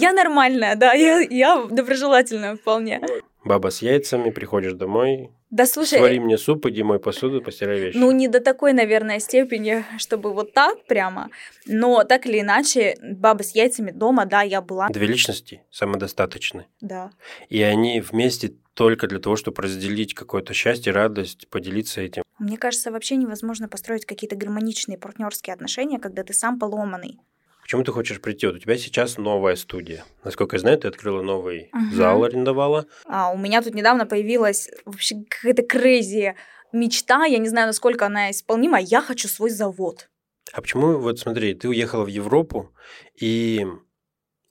Я нормальная, да, я, я доброжелательная вполне. Баба с яйцами, приходишь домой, Да слушай, свари мне суп, иди мой посуду, постирай вещи. ну не до такой, наверное, степени, чтобы вот так прямо, но так или иначе, баба с яйцами дома, да, я была, Две личности самодостаточны. да. И они вместе только для того, чтобы разделить какое-то счастье, радость, поделиться этим. Мне кажется, вообще невозможно построить какие-то гармоничные партнерские отношения, когда ты сам поломанный. К чему ты хочешь прийти? Вот у тебя сейчас новая студия. Насколько я знаю, ты открыла новый Мгм. зал, арендовала. А у меня тут недавно появилась вообще какая-то крейзи мечта, я не знаю, насколько она исполнима, я хочу свой завод. А почему, вот смотри, ты уехала в Европу и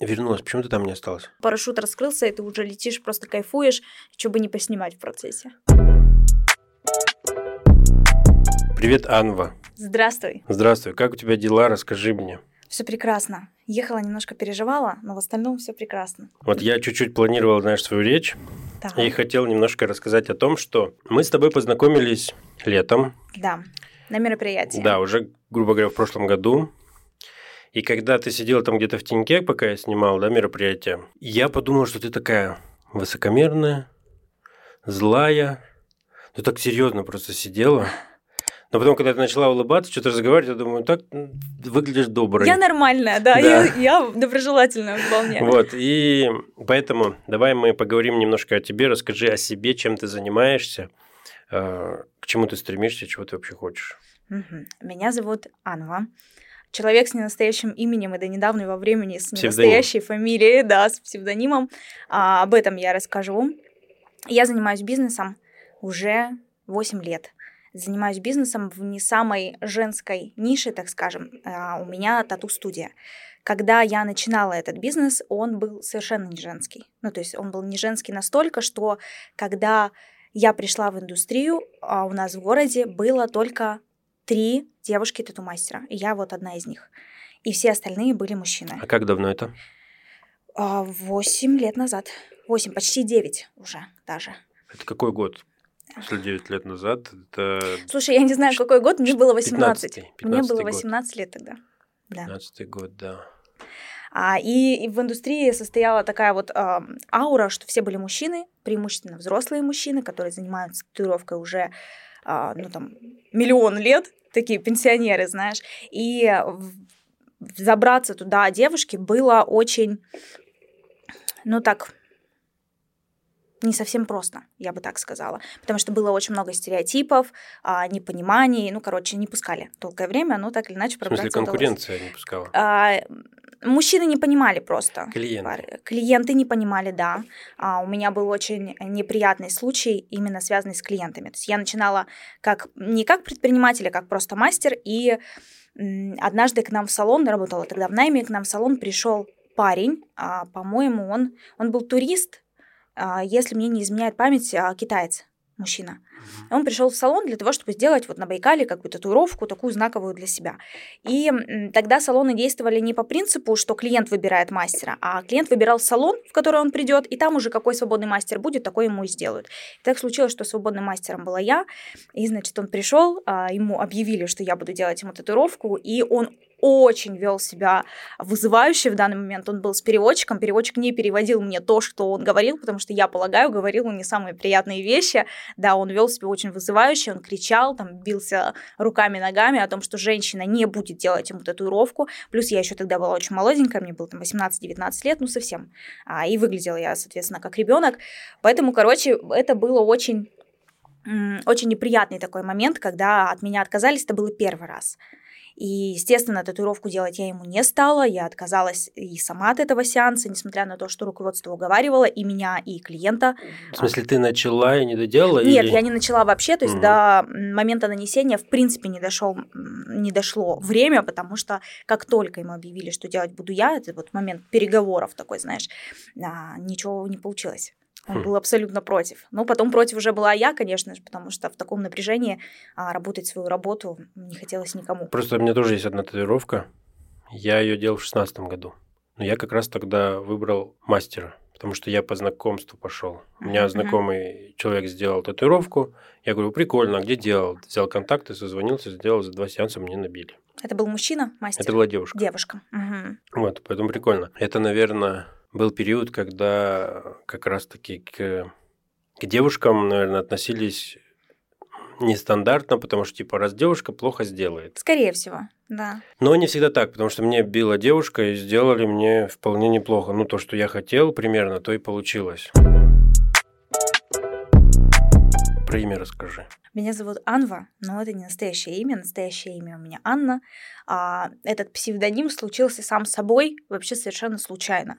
вернулась, почему ты там не осталась? Парашют раскрылся, и ты уже летишь, просто кайфуешь, что бы не поснимать в процессе. Привет, Анва. Здравствуй. Здравствуй, как у тебя дела? Расскажи мне. Все прекрасно. Ехала, немножко переживала, но в остальном все прекрасно. Вот я чуть-чуть планировал, знаешь, свою речь Так. и хотел немножко рассказать о том, что мы с тобой познакомились летом, Да, на мероприятии. да, уже, грубо говоря, в прошлом году. И когда ты сидела там где-то в теньке, пока я снимал, да, мероприятие, я подумал, что ты такая высокомерная, злая, ну так серьезно просто сидела. Но потом, когда ты начала улыбаться, что-то разговаривать, я думаю, так выглядишь доброй. Я нормальная, да, Да. Я, я доброжелательная вполне. Вот, и поэтому давай мы поговорим немножко о тебе, расскажи о себе, чем ты занимаешься, э, к чему ты стремишься, чего ты вообще хочешь. Меня зовут Анва. Человек с ненастоящим именем и до недавнего времени с Псевдоним. ненастоящей фамилией, да, с псевдонимом. А, об этом я расскажу. Я занимаюсь бизнесом уже 8 лет. Занимаюсь бизнесом в не самой женской нише, так скажем. А, у меня тату-студия. Когда я начинала этот бизнес, он был совершенно не женский. Ну, то есть он был не женский настолько, что когда я пришла в индустрию, а у нас в городе было только три девушки тату-мастера. И я вот одна из них. И все остальные были мужчины. А как давно это? А, Восемь лет назад. Восемь, почти девять уже даже. Это какой год? Если 9 лет назад, это Слушай, я не знаю, какой год, мне было 18. 15-й, Мне было 15-й год. 18 лет тогда. Да. 15 год, да. А, и, и в индустрии состояла такая вот ам, аура, что все были мужчины, преимущественно взрослые мужчины, которые занимаются татуировкой уже, а, ну там, миллион лет, такие пенсионеры, знаешь. И забраться туда девушке было очень, ну так, не совсем просто, я бы так сказала. Потому что было очень много стереотипов, а, непониманий, ну, короче, не пускали долгое время, но так или иначе В смысле, пробраться удалось. конкуренция не пускала? А, мужчины не понимали просто. Клиенты. Клиенты не понимали, да. А, у меня был очень неприятный случай, именно связанный с клиентами. То есть я начинала как не как предприниматель, а как просто мастер. И м, однажды к нам в салон, работала тогда в найме, к нам в салон пришел парень, а, по-моему, он, он был турист, если мне не изменяет память, а, китаец, мужчина. Он пришел в салон для того, чтобы сделать вот на Байкале какую-то татуировку, такую знаковую для себя. И тогда салоны действовали не по принципу, что клиент выбирает мастера, а клиент выбирал салон, в который он придет, и там уже какой свободный мастер будет, такой ему и сделают. И так случилось, что свободным мастером была я, и, значит, он пришел, а, ему объявили, что я буду делать ему татуировку, и он очень вел себя вызывающе в данный момент. Он был с переводчиком, переводчик не переводил мне то, что он говорил, потому что я полагаю, говорил он не самые приятные вещи. Да, он вел себя очень вызывающе, он кричал, там, бился руками, ногами о том, что женщина не будет делать ему татуировку. Плюс я еще тогда была очень молоденькая, мне было там 18-19 лет, ну совсем. А, и выглядела я, соответственно, как ребенок. Поэтому, короче, это было очень очень неприятный такой момент, когда от меня отказались, это было первый раз. И, естественно, татуировку делать я ему не стала, я отказалась и сама от этого сеанса, несмотря на то, что руководство уговаривало и меня, и клиента. В смысле, ты начала и не доделала? Нет, или- я не начала вообще, то есть Мгм. до момента нанесения в принципе не, дошел, не дошло время, потому что как только ему объявили, что делать буду я, это вот момент переговоров такой, знаешь, а, ничего не получилось. Он Хм. был абсолютно против. Но потом против уже была я, конечно же, потому что в таком напряжении а, работать свою работу не хотелось никому. Просто у меня тоже есть одна татуировка. Я ее делал в шестнадцатом году. Но я как раз тогда выбрал мастера, потому что я по знакомству пошел. У меня Мгм, знакомый человек сделал татуировку. Я говорю, прикольно, а где делал? Взял контакты, созвонился, сделал за два сеанса, мне набили. Это был мужчина, мастер? Это была девушка. Девушка. Мгм. Вот, поэтому прикольно. Это, наверное, был период, когда как раз-таки к, к девушкам, наверное, относились нестандартно, потому что, типа, раз девушка плохо сделает. Скорее всего, да. Но не всегда так, потому что мне била девушка и сделали мне вполне неплохо. Ну, то, что я хотел примерно, то и получилось. Про имя расскажи. Меня зовут Анва, но это не настоящее имя. Настоящее имя у меня Анна. А этот псевдоним случился сам собой, вообще совершенно случайно.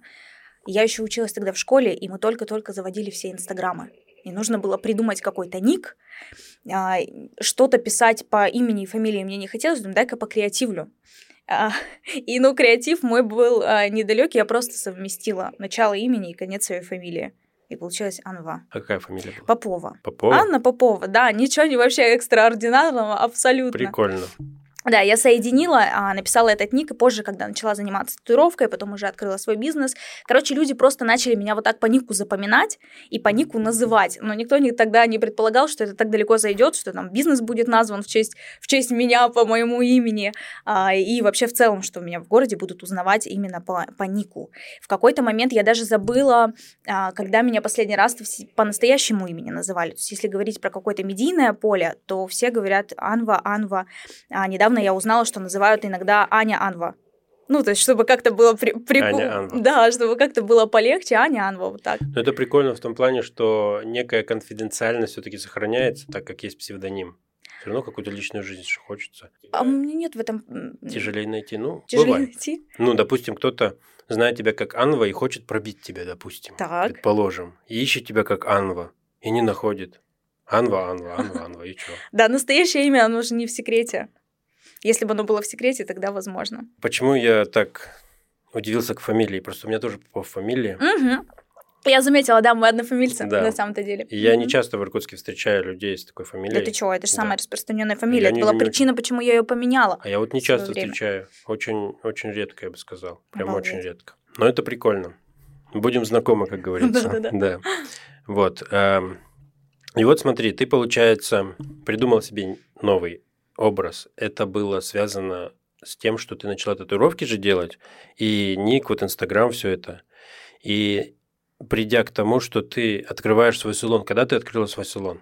Я еще училась тогда в школе, и мы только-только заводили все инстаграмы и нужно было придумать какой-то ник, а, что-то писать по имени и фамилии мне не хотелось, думаю, дай-ка покреативлю. А, и, ну, креатив мой был а, недалекий, я просто совместила начало имени и конец своей фамилии. И получилась Анва. А какая фамилия была? Попова. Попова? Анна Попова, да, ничего не вообще экстраординарного, абсолютно. Прикольно. Да, я соединила, а, написала этот ник, и позже, когда начала заниматься татуировкой, потом уже открыла свой бизнес. Короче, люди просто начали меня вот так по нику запоминать и по нику называть. Но никто не, тогда не предполагал, что это так далеко зайдет, что там бизнес будет назван в честь, в честь меня по моему имени. А, и вообще в целом, что меня в городе будут узнавать именно по, по нику. В какой-то момент я даже забыла, а, когда меня последний раз по настоящему имени называли. То есть, если говорить про какое-то медийное поле, то все говорят Анва, Анва. Недавно недавно я узнала, что называют иногда Аня Анва. Ну, то есть, чтобы как-то было при... прикольно. Аня Анва. Да, чтобы как-то было полегче, Аня Анва, вот так. Но это прикольно в том плане, что некая конфиденциальность все-таки сохраняется, так как есть псевдоним. Все равно какую-то личную жизнь же хочется. А мне нет в этом... Тяжелее найти, ну, Тяжелее бывает. найти? Ну, допустим, кто-то знает тебя как Анва и хочет пробить тебя, допустим. Так. Предположим. И ищет тебя как Анва. И не находит. Анва, Анва, Анва, Анва, и что? Да, настоящее имя, оно же не в секрете. Если бы оно было в секрете, тогда возможно. Почему я так удивился к фамилии? Просто у меня тоже Попов фамилия. Угу. Я заметила, да, мы однофамильцы Да. на самом-то деле. Я Мгм. не часто в Иркутске встречаю людей с такой фамилией. Да ты чего, это же Да. самая распространенная фамилия. Я это не- была не причина, почему я ее поменяла. А я вот не часто время. встречаю. Очень, очень редко, я бы сказал. Прям Обалдеть. очень редко. Но это прикольно. Будем знакомы, как говорится. Да-да-да. Да. Вот. эм, И вот смотри, ты, получается, придумал себе новый образ. Это было связано с тем, что ты начала татуировки же делать, и ник, вот Инстаграм, все это. И придя к тому, что ты открываешь свой салон. Когда ты открыла свой салон?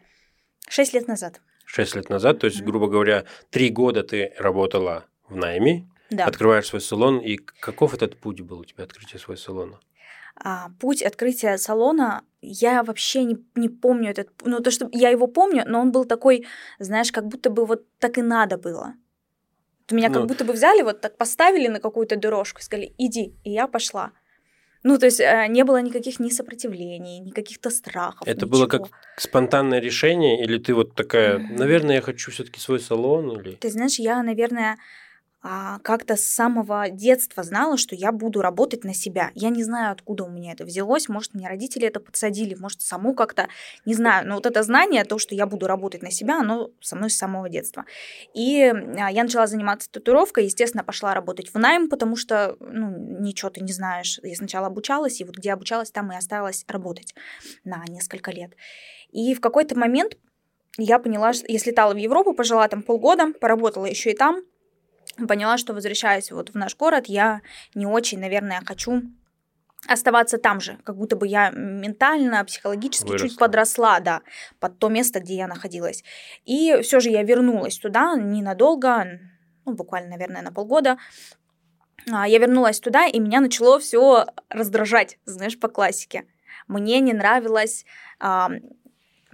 Шесть лет назад. Шесть лет назад, то есть, Мгм. грубо говоря, три года ты работала в найме, Да. открываешь свой салон, и каков этот путь был у тебя, открытие своего салона? А, путь открытия салона, я вообще не, не помню этот... Ну, то, что я его помню, но он был такой, знаешь, как будто бы вот так и надо было. Меня Ну. как будто бы взяли, вот так поставили на какую-то дорожку и сказали, иди, и я пошла. Ну, то есть э, не было никаких ни сопротивлений, ни каких-то страхов. Это было ничего. как спонтанное решение, или ты вот такая, наверное, я хочу все-таки свой салон, или... Ты знаешь, я, наверное, как-то с самого детства знала, что я буду работать на себя. Я не знаю, откуда у меня это взялось. Может, мне родители это подсадили, может, саму как-то, не знаю. Но вот это знание, то, что я буду работать на себя, оно со мной с самого детства. И а, я начала заниматься татуировкой, естественно, пошла работать в найм, потому что, ну, ничего ты не знаешь. Я сначала обучалась, и вот где обучалась, там и осталась работать на несколько лет. И в какой-то момент я поняла, что я слетала в Европу, пожила там полгода, поработала еще и там, поняла, что возвращаясь вот в наш город, я не очень, наверное, хочу оставаться там же, как будто бы я ментально, психологически Выросла. чуть подросла, да, под то место, где я находилась. И все же я вернулась туда ненадолго, ну, буквально, наверное, на полгода. А, Я вернулась туда, и меня начало все раздражать, знаешь, по классике. Мне не нравилось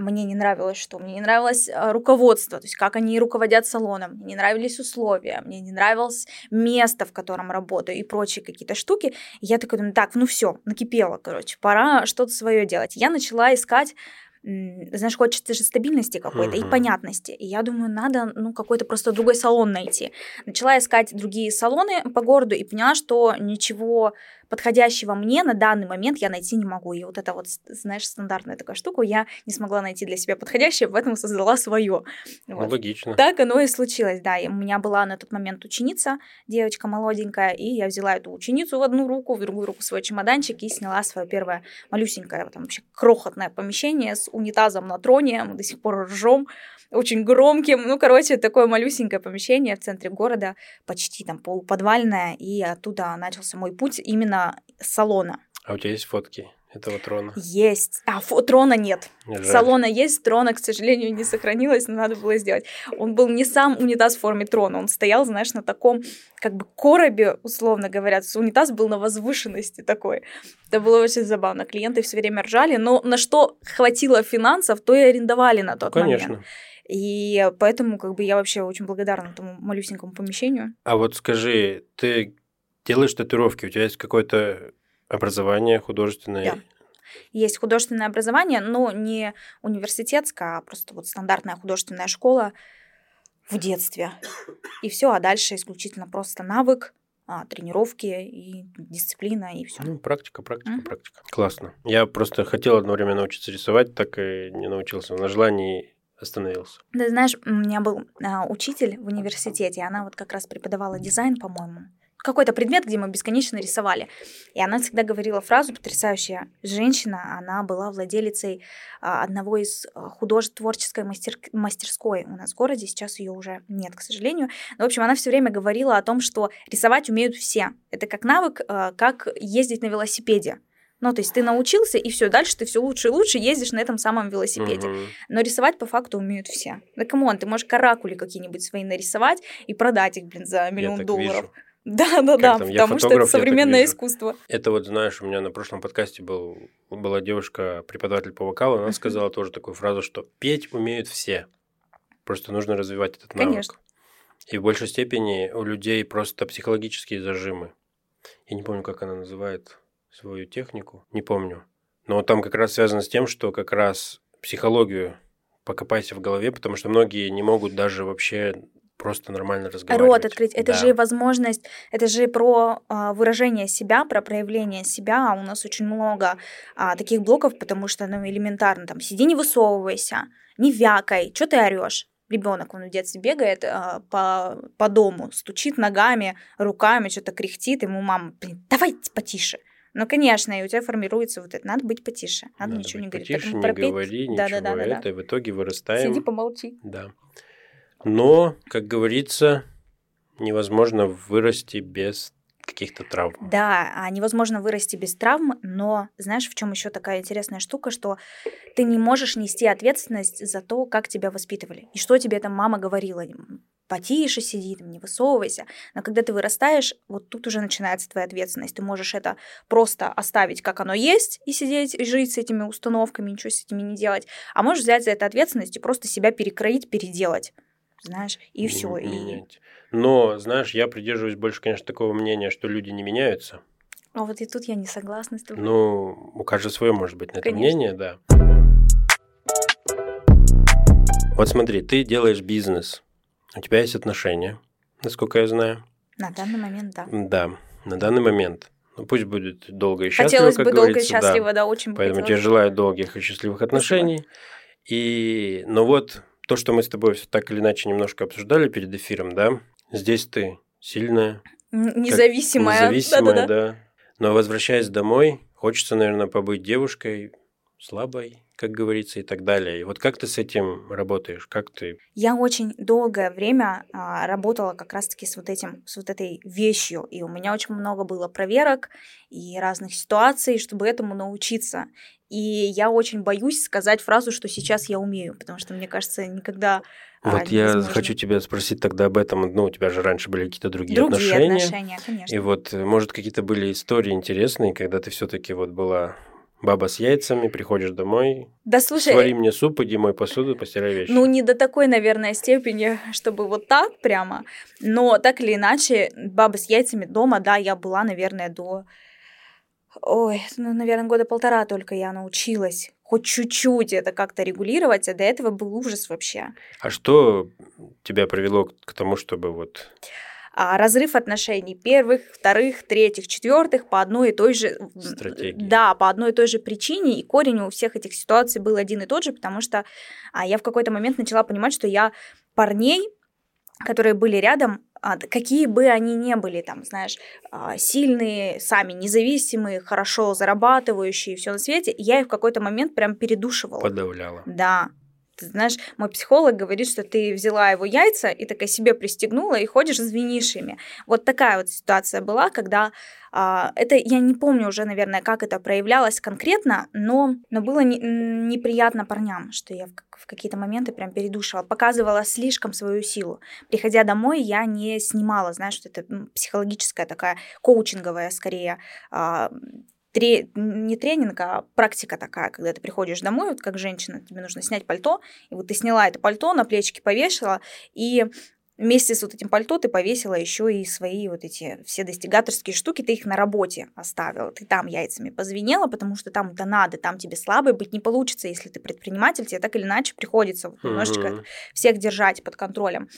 мне не нравилось что? Мне не нравилось а, руководство, то есть как они руководят салоном, мне не нравились условия, мне не нравилось место, в котором работаю и прочие какие-то штуки. И я такая думаю, так, ну все, накипело, короче, пора что-то свое делать. Я начала искать знаешь, хочется же стабильности какой-то и Мгм. понятности. И я думаю, надо, ну, какой-то просто другой салон найти. Начала искать другие салоны по городу и поняла, что ничего подходящего мне на данный момент я найти не могу. И вот это вот, знаешь, стандартная такая штука, я не смогла найти для себя подходящее, поэтому создала свое. Ну, логично. Так оно и случилось, да. И у меня была на тот момент ученица, девочка молоденькая, и я взяла эту ученицу в одну руку, в другую руку свой чемоданчик и сняла свое первое малюсенькое, там вообще крохотное помещение с унитазом на троне, мы до сих пор ржем, очень громким. Ну, короче, такое малюсенькое помещение в центре города, почти там полуподвальное, и оттуда начался мой путь именно с салона. А у тебя есть фотки этого трона? Есть. А, фо- трона нет. Жаль. Салона есть, трона, к сожалению, не сохранилось, но надо было сделать. Он был не сам унитаз в форме трона, он стоял, знаешь, на таком как бы коробе, условно говоря. Унитаз был на возвышенности такой. Это было очень забавно. Клиенты все время ржали, но на что хватило финансов, то и арендовали на тот Конечно. момент. И поэтому как бы я вообще очень благодарна этому малюсенькому помещению. А вот скажи, ты делаешь татуировки, у тебя есть какое-то образование художественное? Да. Есть художественное образование, но не университетское, а просто вот стандартная художественная школа в детстве. И все, а дальше исключительно просто навык, а, тренировки и дисциплина, и все. Ну, практика, практика, Мгм. практика. Классно. Я просто хотел одно время научиться рисовать, так и не научился. На желании остановился. Ты знаешь, у меня был а, учитель в университете, она вот как раз преподавала дизайн, по-моему. Какой-то предмет, где мы бесконечно рисовали. И она всегда говорила фразу потрясающая. Женщина, она была владелицей а, одного из а, художеств творческой мастер- мастерской у нас в городе. Сейчас ее уже нет, к сожалению. Но, в общем, она все время говорила о том, что рисовать умеют все. Это как навык, а, как ездить на велосипеде. Ну, то есть ты научился, и все, дальше ты все лучше и лучше ездишь на этом самом велосипеде. Мгм. Но рисовать по факту умеют все. Да come on, ты можешь каракули какие-нибудь свои нарисовать и продать их, блин, за миллион так долларов. вижу. Да, да, да, там, я потому что это современное искусство. Это вот, знаешь, у меня на прошлом подкасте был, была девушка, преподаватель по вокалу, она сказала тоже такую фразу, что петь умеют все. Просто нужно развивать этот навык. Конечно. И в большей степени у людей просто психологические зажимы. Я не помню, как она называет свою технику, не помню. Но там как раз связано с тем, что как раз психологию покопайся в голове, потому что многие не могут даже вообще просто нормально разговаривать. Рот открыть. Это Да. же возможность, это же про а, выражение себя, про проявление себя. А у нас очень много а, таких блоков, потому что, ну, элементарно, там, сиди, не высовывайся, не вякай, что ты орешь? Ребенок, он в детстве бегает а, по, по дому, стучит ногами, руками, что-то кряхтит, ему мама, блин, давай потише. Ну, конечно, и у тебя формируется вот это, надо быть потише, надо, Надо ничего быть не говорить. потише, Поэтому не пропеть- говори ничего, Да-да-да-да-да. это и в итоге вырастаем. Сиди, помолчи. Да. Но, как говорится, невозможно вырасти без каких-то травм. Да, а невозможно вырасти без травм, но знаешь, в чем еще такая интересная штука, что ты не можешь нести ответственность за то, как тебя воспитывали. И что тебе там мама говорила, потише сиди, там, не высовывайся. Но когда ты вырастаешь, вот тут уже начинается твоя ответственность. Ты можешь это просто оставить, как оно есть, и сидеть, и жить с этими установками, ничего с этими не делать. А можешь взять за это ответственность и просто себя перекроить, переделать. Знаешь, и все. Менять. Но, знаешь, я придерживаюсь больше, конечно, такого мнения, что люди не меняются. А вот и тут я не согласна с тобой. Ну, у каждого свое, может быть, на это Конечно. мнение, да. Вот смотри, ты делаешь бизнес, у тебя есть отношения, насколько я знаю. На данный момент, да. Да, на данный момент. Ну, пусть будет долго и счастливо, Хотелось как бы долго и говорится, да. счастливо, да, очень Поэтому тебе хотелось. желаю долгих и счастливых отношений. И, ну вот, то, что мы с тобой всё так или иначе немножко обсуждали перед эфиром, да, здесь ты сильная, Н- как Независимая. независимая, Да-да-да. да. Но возвращаясь домой, хочется, наверное, побыть девушкой слабой, как говорится, и так далее. И вот как ты с этим работаешь? Как ты... Я очень долгое время а, работала как раз-таки с вот этим, с вот этой вещью, и у меня очень много было проверок и разных ситуаций, чтобы этому научиться. И я очень боюсь сказать фразу, что сейчас я умею, потому что мне кажется, никогда а, вот я невозможно. хочу тебя спросить тогда об этом. Ну, у тебя же раньше были какие-то другие, другие отношения. отношения, конечно. И вот, э, может, какие-то были истории интересные, когда ты все-таки вот была баба с яйцами, приходишь домой, Да слушай, свари мне суп, иди мой посуду, постирай вещи. Ну, не до такой, наверное, степени, чтобы вот так прямо. Но так или иначе, баба с яйцами дома, да, я была, наверное, до... Ой, ну, наверное, года полтора только я научилась хоть чуть-чуть это как-то регулировать, а до этого был ужас вообще. А что тебя привело к- тому, чтобы вот... А разрыв отношений первых, вторых, третьих, четвертых по одной и той же... Стратегии. Да, по одной и той же причине, и корень у всех этих ситуаций был один и тот же, потому что а, я в какой-то момент начала понимать, что я парней, которые были рядом, какие бы они ни были, там, знаешь, а, сильные, сами независимые, хорошо зарабатывающие, все на свете, я их в какой-то момент прям передушивала. подавляла? Да. Ты знаешь, мой психолог говорит, что ты взяла его яйца и такая себе пристегнула и ходишь звенишь ими. Вот такая вот ситуация была, когда а, это я не помню уже, наверное, как это проявлялось конкретно, но, но было не, неприятно парням, что я в, в какие-то моменты прям передушивала, показывала слишком свою силу. Приходя домой, я не снимала, знаешь, что это психологическая такая коучинговая скорее а, тре... не тренинг, а практика такая, когда ты приходишь домой, вот как женщина, тебе нужно снять пальто, и вот ты сняла это пальто, на плечики повешала, и вместе с вот этим пальто ты повесила еще и свои вот эти все достигаторские штуки, ты их на работе оставила, ты там яйцами позвенела, потому что там это надо, там тебе слабой быть не получится, если ты предприниматель, тебе так или иначе приходится вот немножечко uh-huh. всех держать под контролем.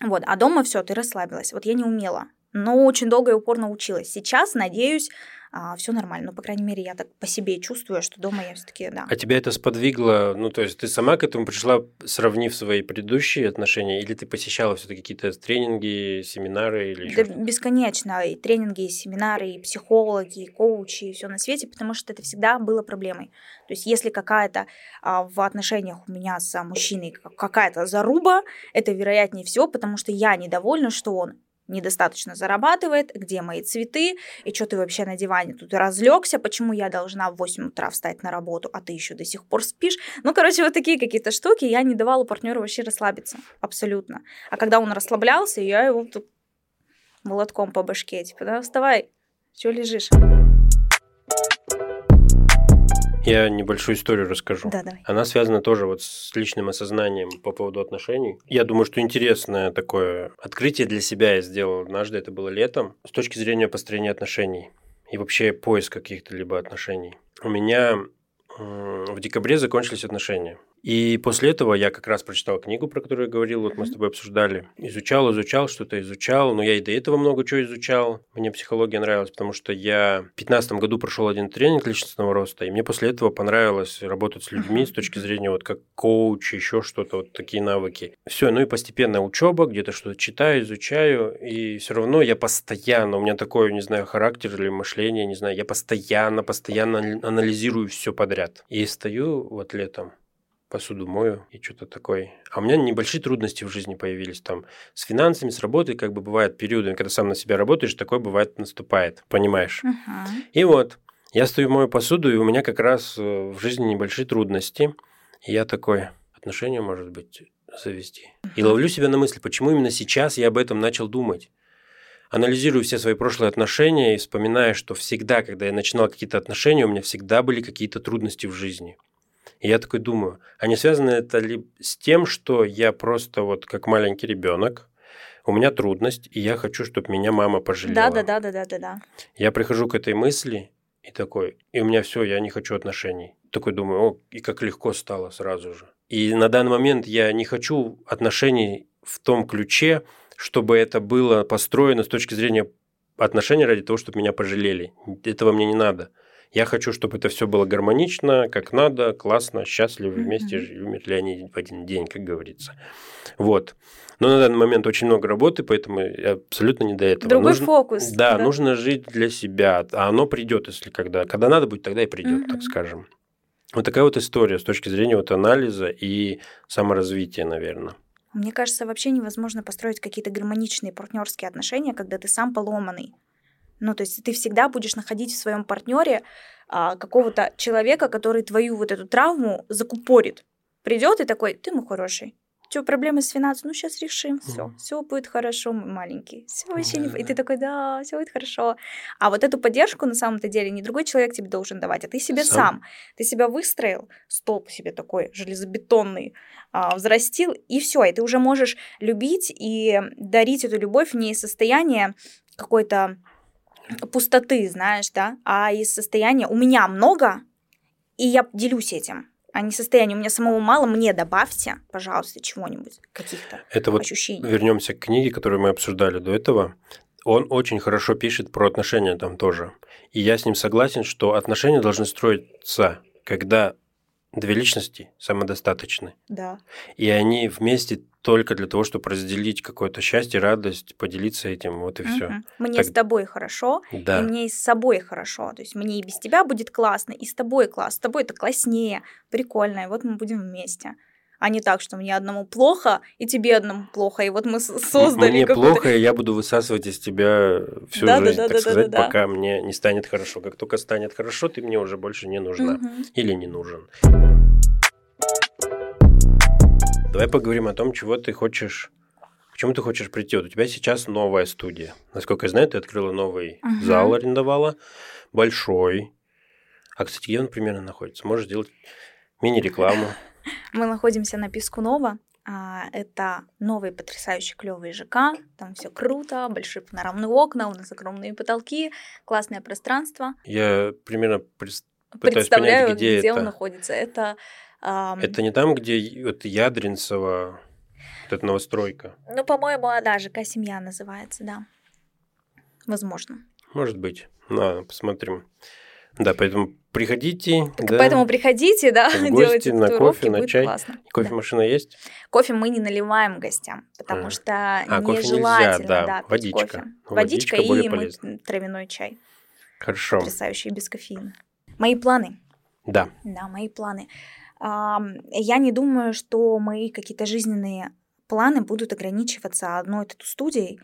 Вот, а дома все, ты расслабилась. Вот я не умела, но очень долго и упорно училась. Сейчас, надеюсь, а, все нормально. Ну, по крайней мере, я так по себе чувствую, что дома я все-таки, да. А тебя это сподвигло, ну, то есть ты сама к этому пришла, сравнив свои предыдущие отношения, или ты посещала все-таки какие-то тренинги, семинары или еще Да, бесконечно. И тренинги, и семинары, и психологи, и коучи, и все на свете, потому что это всегда было проблемой. То есть, если какая-то а, в отношениях у меня с мужчиной какая-то заруба, это вероятнее всего, потому что я недовольна, что он недостаточно зарабатывает, где мои цветы, и что ты вообще на диване тут разлегся, почему я должна в 8 утра встать на работу, а ты еще до сих пор спишь. Ну, короче, вот такие какие-то штуки я не давала партнеру вообще расслабиться, абсолютно. А когда он расслаблялся, я его тут молотком по башке, типа, да, вставай, что лежишь? Я небольшую историю расскажу. Да, давай. Она связана тоже вот с личным осознанием по поводу отношений. Я думаю, что интересное такое открытие для себя я сделал однажды, это было летом, с точки зрения построения отношений и вообще поиск каких-то либо отношений. У меня в декабре закончились отношения. И после этого я как раз прочитал книгу, про которую я говорил, вот мы с тобой обсуждали. Изучал, изучал, что-то изучал. Но я и до этого много чего изучал. Мне психология нравилась, потому что я в 2015 году прошел один тренинг личностного роста, и мне после этого понравилось работать с людьми с точки зрения вот как коуч, еще что-то, вот такие навыки. Все, ну и постепенно учеба, где-то что-то читаю, изучаю, и все равно я постоянно, у меня такой, не знаю, характер или мышление, не знаю, я постоянно, постоянно анализирую все подряд. И стою вот летом, посуду мою и что-то такое. А у меня небольшие трудности в жизни появились там с финансами, с работой, как бы бывает периоды, когда сам на себя работаешь, такое бывает наступает, понимаешь? Uh-huh. И вот я стою мою посуду, и у меня как раз э, в жизни небольшие трудности, и я такой отношения, может быть, завести. Uh-huh. И ловлю себя на мысли, почему именно сейчас я об этом начал думать. Анализирую все свои прошлые отношения и вспоминаю, что всегда, когда я начинал какие-то отношения, у меня всегда были какие-то трудности в жизни. И я такой думаю, а не связано это ли с тем, что я просто вот как маленький ребенок, у меня трудность, и я хочу, чтобы меня мама пожалела. Да, да, да, да, да, да, да. Я прихожу к этой мысли и такой, и у меня все, я не хочу отношений. Такой думаю, о, и как легко стало сразу же. И на данный момент я не хочу отношений в том ключе, чтобы это было построено с точки зрения отношений ради того, чтобы меня пожалели. Этого мне не надо. Я хочу, чтобы это все было гармонично, как надо, классно, счастливы вместе, mm-hmm. умерли они в один день, как говорится. Вот. Но на данный момент очень много работы, поэтому абсолютно не до этого. Другой нужно, фокус. Да, да, нужно жить для себя, а оно придет, если когда. Когда надо будет, тогда и придет, mm-hmm. так скажем. Вот такая вот история с точки зрения вот анализа и саморазвития, наверное. Мне кажется, вообще невозможно построить какие-то гармоничные партнерские отношения, когда ты сам поломанный. Ну, то есть ты всегда будешь находить в своем партнере а, какого-то человека, который твою вот эту травму закупорит. Придет и такой, ты мой хороший. Что, проблемы с финансами? Ну, сейчас решим, все, mm. все будет хорошо, мой маленький. Все вообще не... И ты такой, да, все будет хорошо. А вот эту поддержку на самом-то деле не другой человек тебе должен давать, а ты себе сам. сам. Ты себя выстроил, столб себе такой железобетонный, а, взрастил, и все, и ты уже можешь любить и дарить эту любовь не из состояния какой-то пустоты, знаешь, да, а из состояния «у меня много, и я делюсь этим», а не состояние «у меня самого мало, мне добавьте, пожалуйста, чего-нибудь, каких-то Это вот ощущений». Вернемся к книге, которую мы обсуждали до этого. Он очень хорошо пишет про отношения там тоже. И я с ним согласен, что отношения должны строиться, когда две личности самодостаточны. Да. И они вместе только для того, чтобы разделить какое-то счастье, радость, поделиться этим, вот и угу. все. Мне так... с тобой хорошо, да. и мне и с собой хорошо. То есть мне и без тебя будет классно, и с тобой класс. С тобой это класснее, прикольно, и вот мы будем вместе. а не так, что мне одному плохо, и тебе одному плохо. И вот мы создали Мне плохо, и я буду высасывать из тебя всю Да, да, жизнь, да, так да, да, сказать, да, да. пока мне не станет хорошо. Как только станет хорошо, ты мне уже больше не нужна. Мгм. Или не нужен. Давай поговорим о том, чего ты хочешь... К чему ты хочешь прийти? Вот у тебя сейчас новая студия. Насколько я знаю, ты открыла новый Мгм. зал, арендовала. Большой. А, кстати, где он примерно находится? Можешь сделать мини-рекламу. Мы находимся на Пискунова. А, Это новый потрясающий клевый ЖК. Там все круто, большие панорамные окна, у нас огромные потолки, классное пространство. Я примерно Пытаюсь Представляю, понять, где где, это. он находится. Это, Это не там, где вот Ядринцево, вот эта новостройка. ну, по-моему, да, ЖК «Семья» называется, да. Возможно. Может быть. Ладно, посмотрим. Да, поэтому приходите. Так да. Поэтому приходите, да, В гости, делайте на кофе, на чай. классно. Да. Кофемашина есть? Кофе мы не наливаем гостям, потому А. что А, кофе нельзя, нежелательно, да, да, пить водичка. кофе. Водичка Водичка и мы травяной чай, Хорошо. потрясающий, без кофеина. Мои планы. Да. Да, мои планы. Я не думаю, что мои какие-то жизненные планы будут ограничиваться одной тату-студией,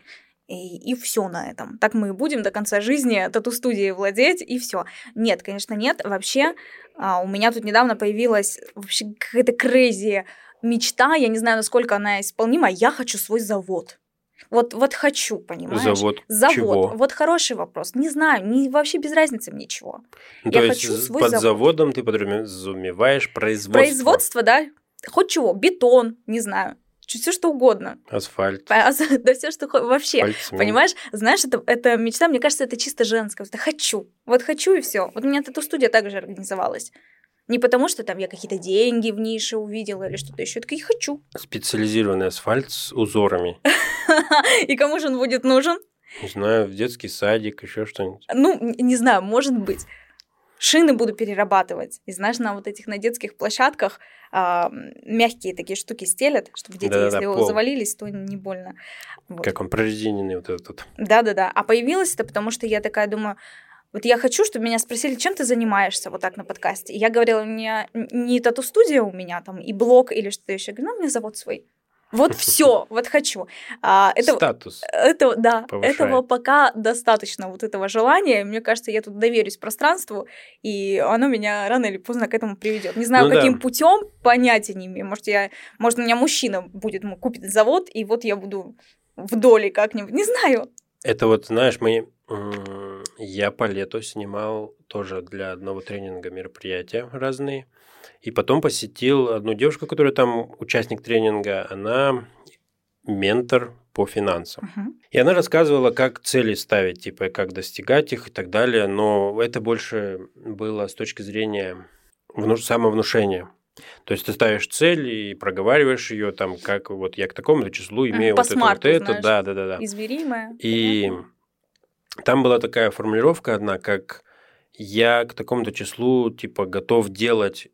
и, все на этом. Так мы и будем до конца жизни тату-студией владеть, и все. Нет, конечно, нет. Вообще, а, у меня тут недавно появилась вообще какая-то крейзи мечта, я не знаю, насколько она исполнима, я хочу свой завод. Вот, вот хочу, понимаешь? Завод, Завод. чего? Вот хороший вопрос. Не знаю, не, вообще без разницы мне чего. Ну, я То есть хочу свой под завод. заводом ты подразумеваешь производство. Производство, да? Хоть чего, бетон, не знаю, все что угодно. Асфальт. А, Да все, что вообще. пальцами. Понимаешь, знаешь, это, это мечта, мне кажется, это чисто женская. Это хочу. Вот хочу и все. Вот у меня тату-студия также организовалась. Не потому, что там я какие-то деньги в нише увидела или что-то еще. Я такая, хочу. Специализированный асфальт с узорами. И кому же он будет нужен? Не знаю, в детский садик, еще что-нибудь. Ну, не знаю, может быть. Шины буду перерабатывать. И знаешь, на вот этих на детских площадках а, мягкие такие штуки стелят, чтобы дети, Да-да-да, если пол. завалились, то не больно. Вот. Как он прорезиненный вот этот. Да-да-да. А появилось это потому, что я такая думаю, вот я хочу, чтобы меня спросили, чем ты занимаешься вот так на подкасте. И я говорила, у меня не тату-студия у меня там, и блог или что-то еще. Я говорю, ну, у меня завод свой. Вот все, вот хочу. А, это, Статус. это, да, повышает. этого пока достаточно, вот этого желания. Мне кажется, я тут доверюсь пространству, и оно меня рано или поздно к этому приведет. Не знаю, Ну да. каким путем, понятия не имею. Может, я, может, у меня мужчина будет, купит завод, и вот я буду в доле как-нибудь. Не знаю. Это вот, знаешь, мы... Я по лету снимал тоже для одного тренинга мероприятия разные. И потом посетил одну девушку, которая там участник тренинга. Она ментор по финансам. Мгм. И она рассказывала, как цели ставить, типа, как достигать их и так далее. Но это больше было с точки зрения вну- самовнушения. То есть ты ставишь цель и проговариваешь ее там, как вот я к такому числу имею по вот это, вот это, знаешь. да, да, да, да. Измеримое. И понятно. Там была такая формулировка одна, как я к такому-то числу типа готов делать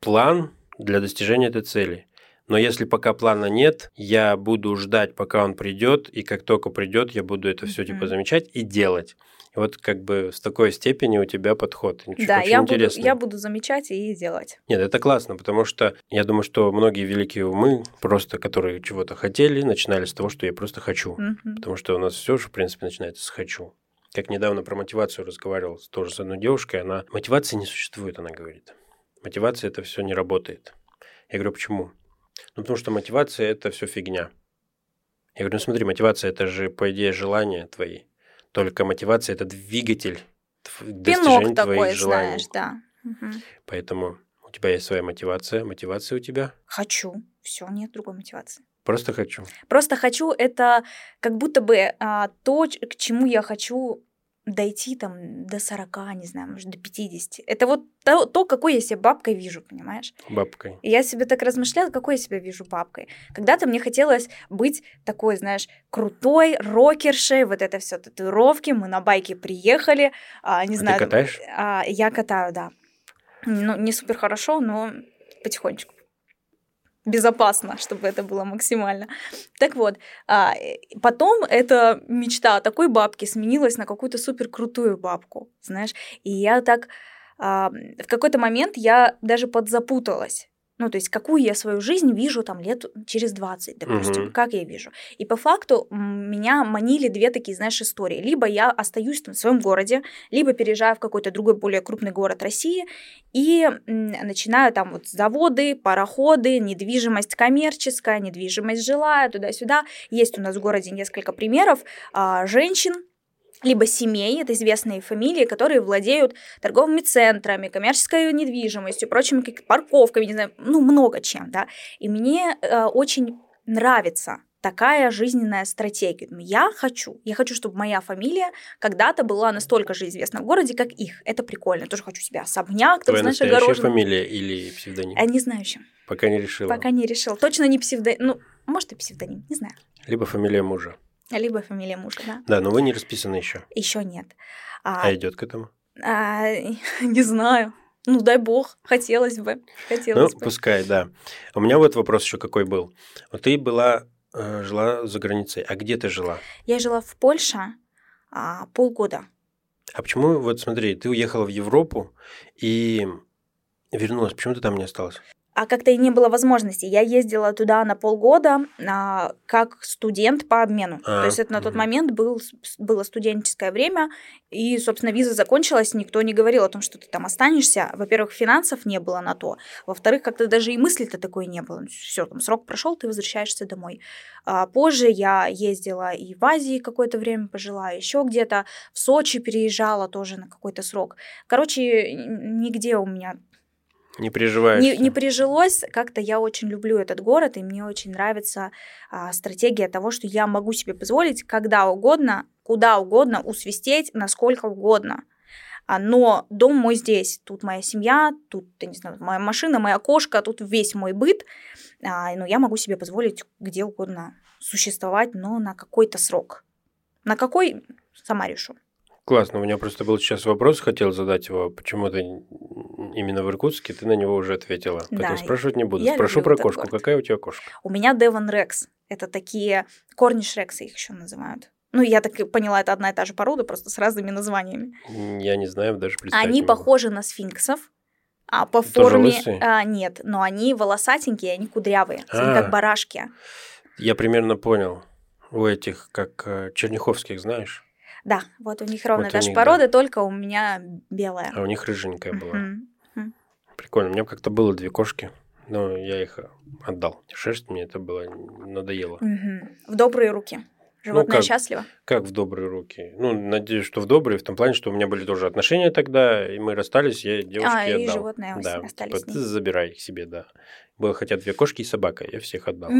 план для достижения этой цели. Но если пока плана нет, я буду ждать, пока он придет, и как только придет, я буду это все типа замечать и делать. И вот как бы с такой степени у тебя подход. Очень, Да, я буду, я буду замечать и делать. Нет, это классно, потому что я думаю, что многие великие умы, просто которые чего-то хотели, начинали с того, что я просто хочу. Мгм. Потому что у нас все же, в принципе, начинается с «хочу». Как недавно про мотивацию разговаривал тоже с одной девушкой, она... Мотивации не существует, она говорит. Мотивация – это все не работает. Я говорю, почему? Ну, потому что мотивация – это все фигня. Я говорю, ну смотри, мотивация – это же, по идее, желания твои. Только мотивация – это двигатель достижения Пинок такой, твоих желаний. знаешь, да. Мгм. Поэтому у тебя есть своя мотивация. Мотивация у тебя Хочу. Все, нет другой мотивации. просто хочу. Просто хочу это как будто бы а, то, к чему я хочу дойти там до 40, не знаю, может, до 50. Это вот то, то, какой я себя бабкой вижу, понимаешь? Бабкой. И я себе так размышляла, какой я себя вижу бабкой. Когда-то мне хотелось быть такой, знаешь, крутой, рокершей, вот это все татуировки, мы на байке приехали, а, не А ты знаю. катаешь? а, я катаю, да. Ну, не супер хорошо, но потихонечку. Безопасно, чтобы это было максимально. Так вот, а, потом эта мечта о такой бабке сменилась на какую-то супер крутую бабку, знаешь. И я так а, в какой-то момент я даже подзапуталась. Ну, то есть, какую я свою жизнь вижу там лет через 20, допустим, Мгм. как я вижу. И по факту меня манили две такие, знаешь, истории. Либо я остаюсь там в своем городе, либо переезжаю в какой-то другой более крупный город России и начинаю там вот заводы, пароходы, недвижимость коммерческая, недвижимость жилая, туда-сюда. Есть у нас в городе несколько примеров а, женщин, либо семей, это известные фамилии, которые владеют торговыми центрами, коммерческой недвижимостью, прочими парковками, не знаю, ну, много чем, да. И мне э, очень нравится такая жизненная стратегия. Я хочу, я хочу, чтобы моя фамилия когда-то была настолько же известна в городе, как их. Это прикольно. Я тоже хочу себе особняк, там, Твоя знаешь, огороженный. фамилия или псевдоним? Я не знаю еще. Пока не решила. Пока не решил. Точно не псевдоним. Ну, может и псевдоним, не знаю. Либо фамилия мужа. Либо фамилия мужа, да. Да, но вы не расписаны еще. Еще нет. А, идет к этому? А, не знаю. Ну, дай бог, хотелось бы. Ну, Хотелось бы. пускай, да. У меня вот вопрос еще какой был. Вот ты была, э, жила за границей. А где ты жила? Я жила в Польше а, полгода. А почему, вот смотри, ты уехала в Европу и вернулась. Почему ты там не осталась? А как-то и не было возможности. Я ездила туда на полгода а, как студент по обмену. А, То есть это на тот момент был, было студенческое время, и, собственно, виза закончилась, никто не говорил о том, что ты там останешься. Во-первых, финансов не было на то. Во-вторых, как-то даже и мысли-то такой не было. Все, там срок прошел, ты возвращаешься домой. А позже я ездила и в Азии какое-то время пожила, еще где-то в Сочи переезжала тоже на какой-то срок. Короче, нигде у меня Не переживаешь? не, не прижилось. Как-то я очень люблю этот город, и мне очень нравится а, стратегия того, что я могу себе позволить когда угодно, куда угодно усвистеть, насколько угодно. А, но дом мой здесь, тут моя семья, тут, я не знаю, моя машина, моя кошка, тут весь мой быт. А, ну, я могу себе позволить где угодно существовать, но на какой-то срок. На какой, сама решу. Классно. У меня просто был сейчас вопрос, хотел задать его. Почему ты именно в Иркутске? Ты на него уже ответила. Да, Поэтому спрашивать не буду. Спрошу про кошку. город. Какая у тебя кошка? У меня Девон Рекс. Это такие корни Шрекса их еще называют. Ну, я так и поняла, это одна и та же порода, просто с разными названиями. Я не знаю, даже представить Они похожи на сфинксов, а по Тоже форме лысые? а, нет, но они волосатенькие, они кудрявые, они А. как барашки. Я примерно понял. У этих, как э, черняховских, знаешь? Да, вот у них ровно Вот та же них, порода, только у меня белая. А у них рыженькая была. Прикольно. У меня как-то было две кошки, но я их отдал. Шерсть мне это было надоело. В добрые руки. Животное Ну, как? счастливо. Как в добрые руки? Ну, надеюсь, что в добрые, в том плане, что у меня были тоже отношения тогда, и мы расстались, я девушке а, и отдал. животные да, остались типа, с ней. забирай их себе, да. Было хотя две кошки и собака, я всех отдал.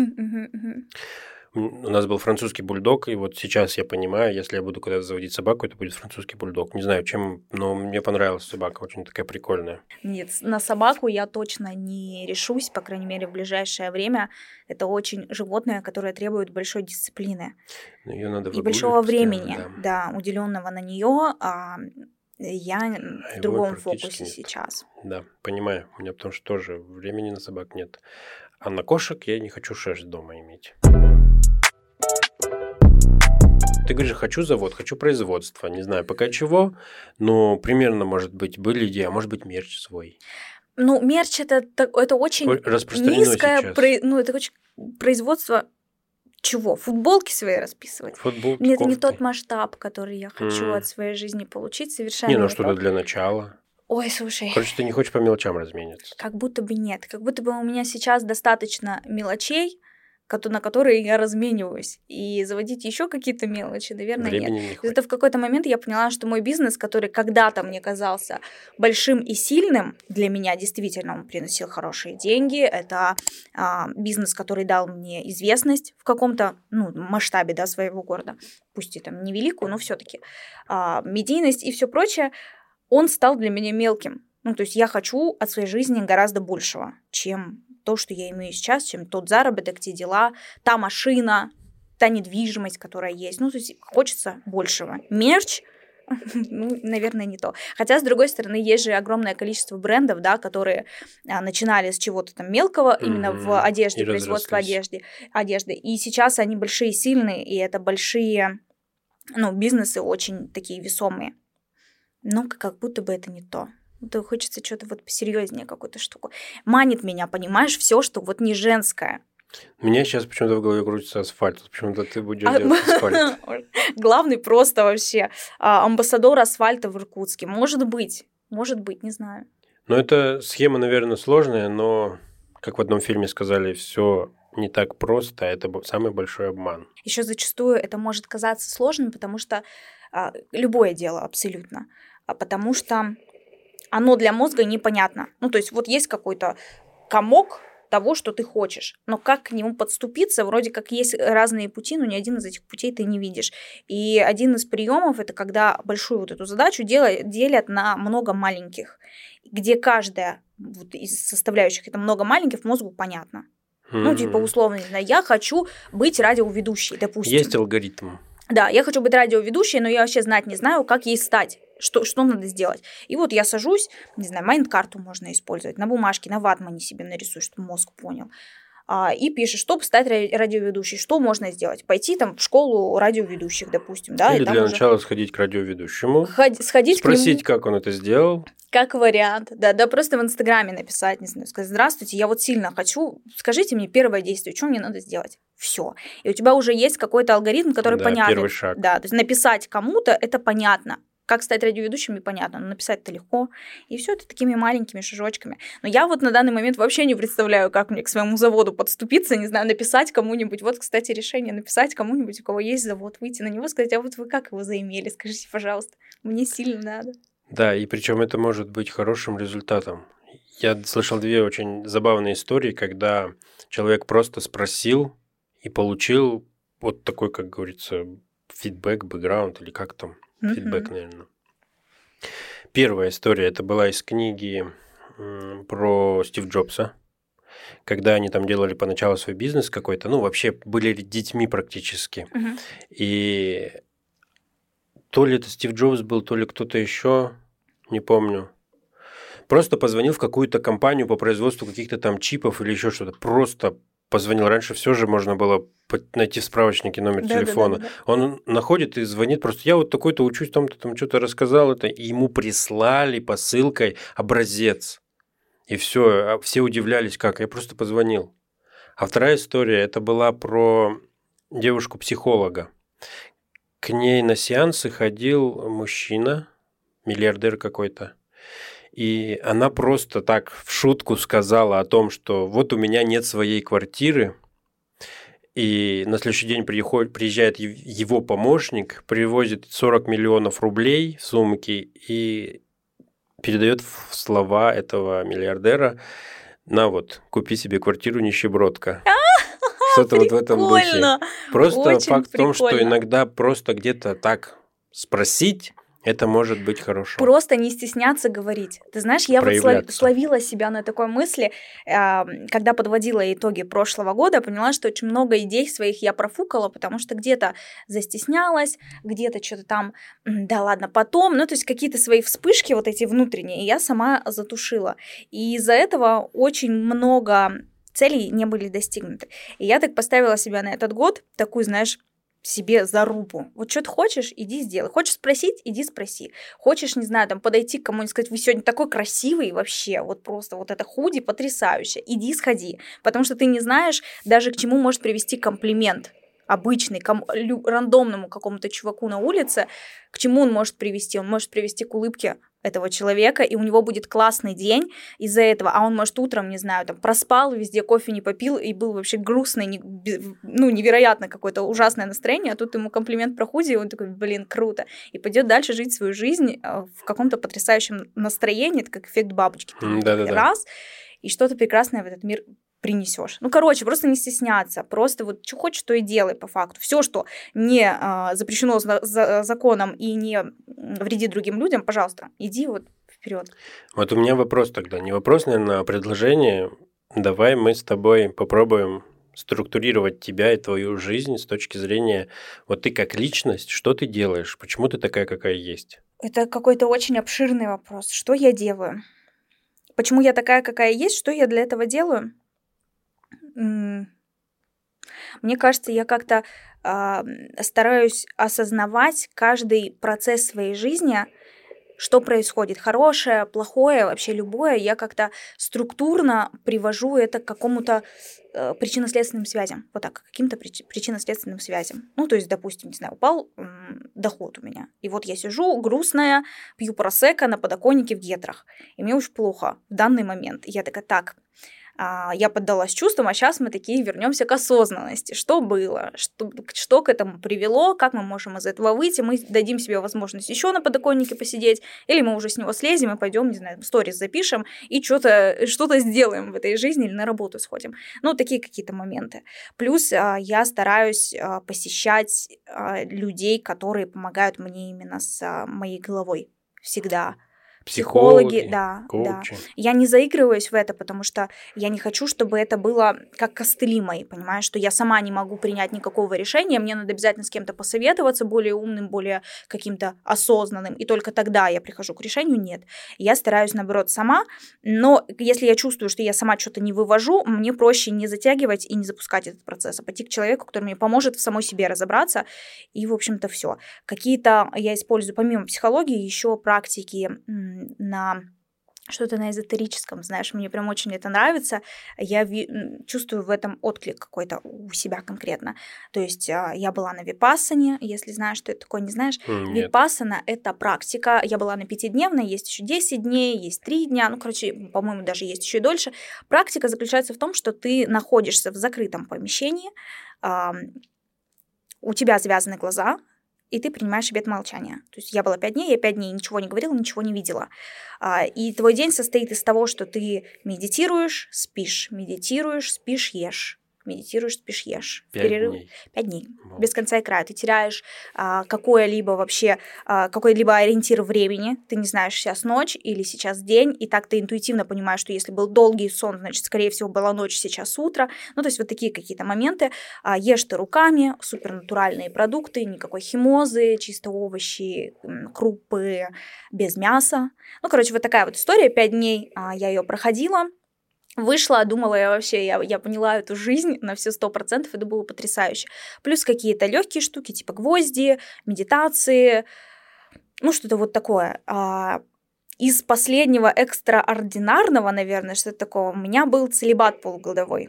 У нас был французский бульдог, и вот сейчас я понимаю, если я буду куда-то заводить собаку, это будет французский бульдог. Не знаю, чем, но мне понравилась собака, очень такая прикольная. Нет, на собаку я точно не решусь, по крайней мере, в ближайшее время. Это очень животное, которое требует большой дисциплины Ее надо и большого времени, да. да, уделенного на нее. я А в другом фокусе нет. сейчас. Да, понимаю. У меня потому что тоже времени на собак нет. А на кошек я не хочу шерсть дома иметь. Ты говоришь, хочу завод, хочу производство. Не знаю пока чего, но примерно, может быть, были идеи, а может быть, мерч свой. Ну, мерч это, это очень низкое, сейчас. про- ну, это очень производство чего? Футболки свои расписывать? Футболки, Нет, это не тот масштаб, который я хочу М. от своей жизни получить, совершенно Не, ну что-то тот. для начала. Ой, слушай, Короче, ты не хочешь по мелочам размениться. как будто бы нет. Как будто бы у меня сейчас достаточно мелочей, на которые я размениваюсь. И заводить еще какие-то мелочи, наверное, нет. Времени не То есть хватит. Это в какой-то момент я поняла, что мой бизнес, который когда-то мне казался большим и сильным, для меня действительно он приносил хорошие деньги. Это а, бизнес, который дал мне известность в каком-то ну, масштабе да, своего города, пусть и там невеликую, но все-таки медийность и все прочее, он стал для меня мелким. Ну, то есть я хочу от своей жизни гораздо большего, чем то, что я имею сейчас, чем тот заработок, те дела, та машина, та недвижимость, которая есть. Ну, то есть хочется большего. Мерч, ну, наверное, не то. Хотя, с другой стороны, есть же огромное количество брендов, да, которые а, начинали с чего-то там мелкого, именно в одежде, И производство одежды, одежды. И сейчас они большие сильные, и это большие, ну, бизнесы очень такие весомые. Но как будто бы это не то. То хочется что-то вот посерьезнее какую-то штуку. Манит меня, понимаешь, все, что вот не женское. Меня сейчас почему-то в голове крутится асфальт. Почему-то ты будешь а, делать асфальт. Главный просто вообще а, амбассадор асфальта в Иркутске. Может быть, может быть, не знаю. Ну, это схема, наверное, сложная, но, как в одном фильме сказали, все не так просто, это самый большой обман. Еще зачастую это может казаться сложным, потому что а, любое дело абсолютно, а потому что оно для мозга непонятно. Ну, то есть вот есть какой-то комок, того, что ты хочешь. Но как к нему подступиться, вроде как есть разные пути, но ни один из этих путей ты не видишь. И один из приемов это когда большую вот эту задачу делают, делят на много маленьких, где каждая вот из составляющих это много маленьких мозгу понятно. Mm-hmm. Ну, типа, условно, я хочу быть радиоведущей, допустим. Есть алгоритм. Да, я хочу быть радиоведущей, но я вообще знать не знаю, как ей стать что, что надо сделать. И вот я сажусь, не знаю, майнд-карту можно использовать, на бумажке, на ватмане себе нарисую, чтобы мозг понял. А, и пишешь, чтобы стать радиоведущей, что можно сделать? Пойти там в школу радиоведущих, допустим, да? Или для уже... начала сходить к радиоведущему. Ход... Сходить Спросить, к нему... как он это сделал. Как вариант, да, да, просто в Инстаграме написать, не знаю, сказать, здравствуйте, я вот сильно хочу, скажите мне первое действие, что мне надо сделать? Все. И у тебя уже есть какой-то алгоритм, который да, понятен. Первый шаг. Да, то есть написать кому-то это понятно. Как стать радиоведущим, непонятно, но написать-то легко. И все это такими маленькими шажочками. Но я вот на данный момент вообще не представляю, как мне к своему заводу подступиться, не знаю, написать кому-нибудь. Вот, кстати, решение написать кому-нибудь, у кого есть завод, выйти на него, сказать, а вот вы как его заимели, скажите, пожалуйста, мне сильно надо. Да, и причем это может быть хорошим результатом. Я слышал две очень забавные истории, когда человек просто спросил и получил вот такой, как говорится, фидбэк, бэкграунд или как там, mm-hmm. фидбэк, наверное. Первая история, это была из книги про Стив Джобса, когда они там делали поначалу свой бизнес какой-то, ну, вообще были детьми практически. Mm-hmm. И то ли это Стив Джобс был, то ли кто-то еще, не помню. Просто позвонил в какую-то компанию по производству каких-то там чипов или еще что-то. Просто позвонил. Раньше все же можно было найти в справочнике номер да, телефона. Да, да, да. Он находит и звонит просто. Я вот такой-то учусь, там-то там что-то рассказал это. И ему прислали посылкой образец. И все, а все удивлялись, как. Я просто позвонил. А вторая история, это была про девушку-психолога. К ней на сеансы ходил мужчина, миллиардер какой-то. И она просто так в шутку сказала о том, что вот у меня нет своей квартиры, и на следующий день приходит, приезжает его помощник, привозит 40 миллионов рублей в сумке и передает слова этого миллиардера на вот, купи себе квартиру, нищебродка. Что-то вот в этом духе. Просто Очень факт в том, что иногда просто где-то так спросить это может быть хорошо. Просто не стесняться говорить. Ты знаешь, я вот словила себя на такой мысли, когда подводила итоги прошлого года, поняла, что очень много идей своих я профукала, потому что где-то застеснялась, где-то что-то там, да ладно, потом, ну то есть какие-то свои вспышки вот эти внутренние я сама затушила. И из-за этого очень много целей не были достигнуты. И я так поставила себя на этот год, такую, знаешь, себе зарубу. Вот что ты хочешь, иди сделай. Хочешь спросить, иди спроси. Хочешь, не знаю, там подойти к кому-нибудь сказать, вы сегодня такой красивый вообще, вот просто вот это худи потрясающе. Иди сходи. Потому что ты не знаешь даже к чему может привести комплимент обычный, ком- лю- рандомному какому-то чуваку на улице, к чему он может привести? Он может привести к улыбке этого человека, и у него будет классный день из-за этого, а он, может, утром, не знаю, там, проспал, везде кофе не попил, и был вообще грустный, не, ну, невероятно какое-то ужасное настроение, а тут ему комплимент про худи, и он такой, блин, круто, и пойдет дальше жить свою жизнь э, в каком-то потрясающем настроении, это как эффект бабочки. Да-да-да. Раз, и что-то прекрасное в этот мир принесешь. Ну, короче, просто не стесняться, просто вот что хочешь, то и делай по факту. Все, что не а, запрещено за, за, законом и не вредит другим людям, пожалуйста, иди вот вперед. Вот у меня вопрос тогда, не вопрос, наверное, а предложение. Давай мы с тобой попробуем структурировать тебя и твою жизнь с точки зрения, вот ты как личность, что ты делаешь, почему ты такая, какая есть? Это какой-то очень обширный вопрос. Что я делаю? Почему я такая, какая есть? Что я для этого делаю? Мне кажется, я как-то э, стараюсь осознавать каждый процесс своей жизни, что происходит, хорошее, плохое, вообще любое, я как-то структурно привожу это к какому-то э, причинно-следственным связям, вот так, каким-то прич- причинно-следственным связям. Ну, то есть, допустим, не знаю, упал м, доход у меня, и вот я сижу грустная, пью просека на подоконнике в гетрах, и мне очень плохо в данный момент. И я такая, так, я поддалась чувствам, а сейчас мы такие вернемся к осознанности. Что было, что, что к этому привело, как мы можем из этого выйти, мы дадим себе возможность еще на подоконнике посидеть, или мы уже с него слезем и пойдем, не знаю, сторис запишем и что-то что сделаем в этой жизни или на работу сходим. Ну, такие какие-то моменты. Плюс а, я стараюсь а, посещать людей, которые помогают мне именно с моей головой всегда психологи, психологи да, коучи. да. Я не заигрываюсь в это, потому что я не хочу, чтобы это было как костыли мои, понимаешь, что я сама не могу принять никакого решения, мне надо обязательно с кем-то посоветоваться, более умным, более каким-то осознанным, и только тогда я прихожу к решению, нет. Я стараюсь, наоборот, сама, но если я чувствую, что я сама что-то не вывожу, мне проще не затягивать и не запускать этот процесс, а пойти к человеку, который мне поможет в самой себе разобраться, и, в общем-то, все. Какие-то я использую, помимо психологии, еще практики на что-то на эзотерическом, знаешь, мне прям очень это нравится, я ви- чувствую в этом отклик какой-то у себя конкретно. То есть а, я была на випассане, если знаешь, что это такое, не знаешь. Нет. Випассана — это практика, я была на пятидневной, есть еще 10 дней, есть 3 дня, ну, короче, по-моему, даже есть еще и дольше. Практика заключается в том, что ты находишься в закрытом помещении, у тебя завязаны глаза, и ты принимаешь обет молчания. То есть я была пять дней, я пять дней ничего не говорила, ничего не видела. А, и твой день состоит из того, что ты медитируешь, спишь, медитируешь, спишь, ешь медитируешь, спишь, ешь. Пять перерыв. дней. Пять дней. Вот. Без конца и края. Ты теряешь а, какое-либо вообще, а, какой-либо ориентир времени. Ты не знаешь, сейчас ночь или сейчас день, и так ты интуитивно понимаешь, что если был долгий сон, значит, скорее всего, была ночь, сейчас утро. Ну, то есть вот такие какие-то моменты. А, ешь ты руками, супернатуральные продукты, никакой химозы, чисто овощи, крупы, без мяса. Ну, короче, вот такая вот история. Пять дней а, я ее проходила. Вышла, думала я вообще, я, я поняла эту жизнь на все сто процентов, это было потрясающе. Плюс какие-то легкие штуки, типа гвозди, медитации, ну что-то вот такое. А, из последнего экстраординарного, наверное, что-то такого, у меня был целебат полугодовой.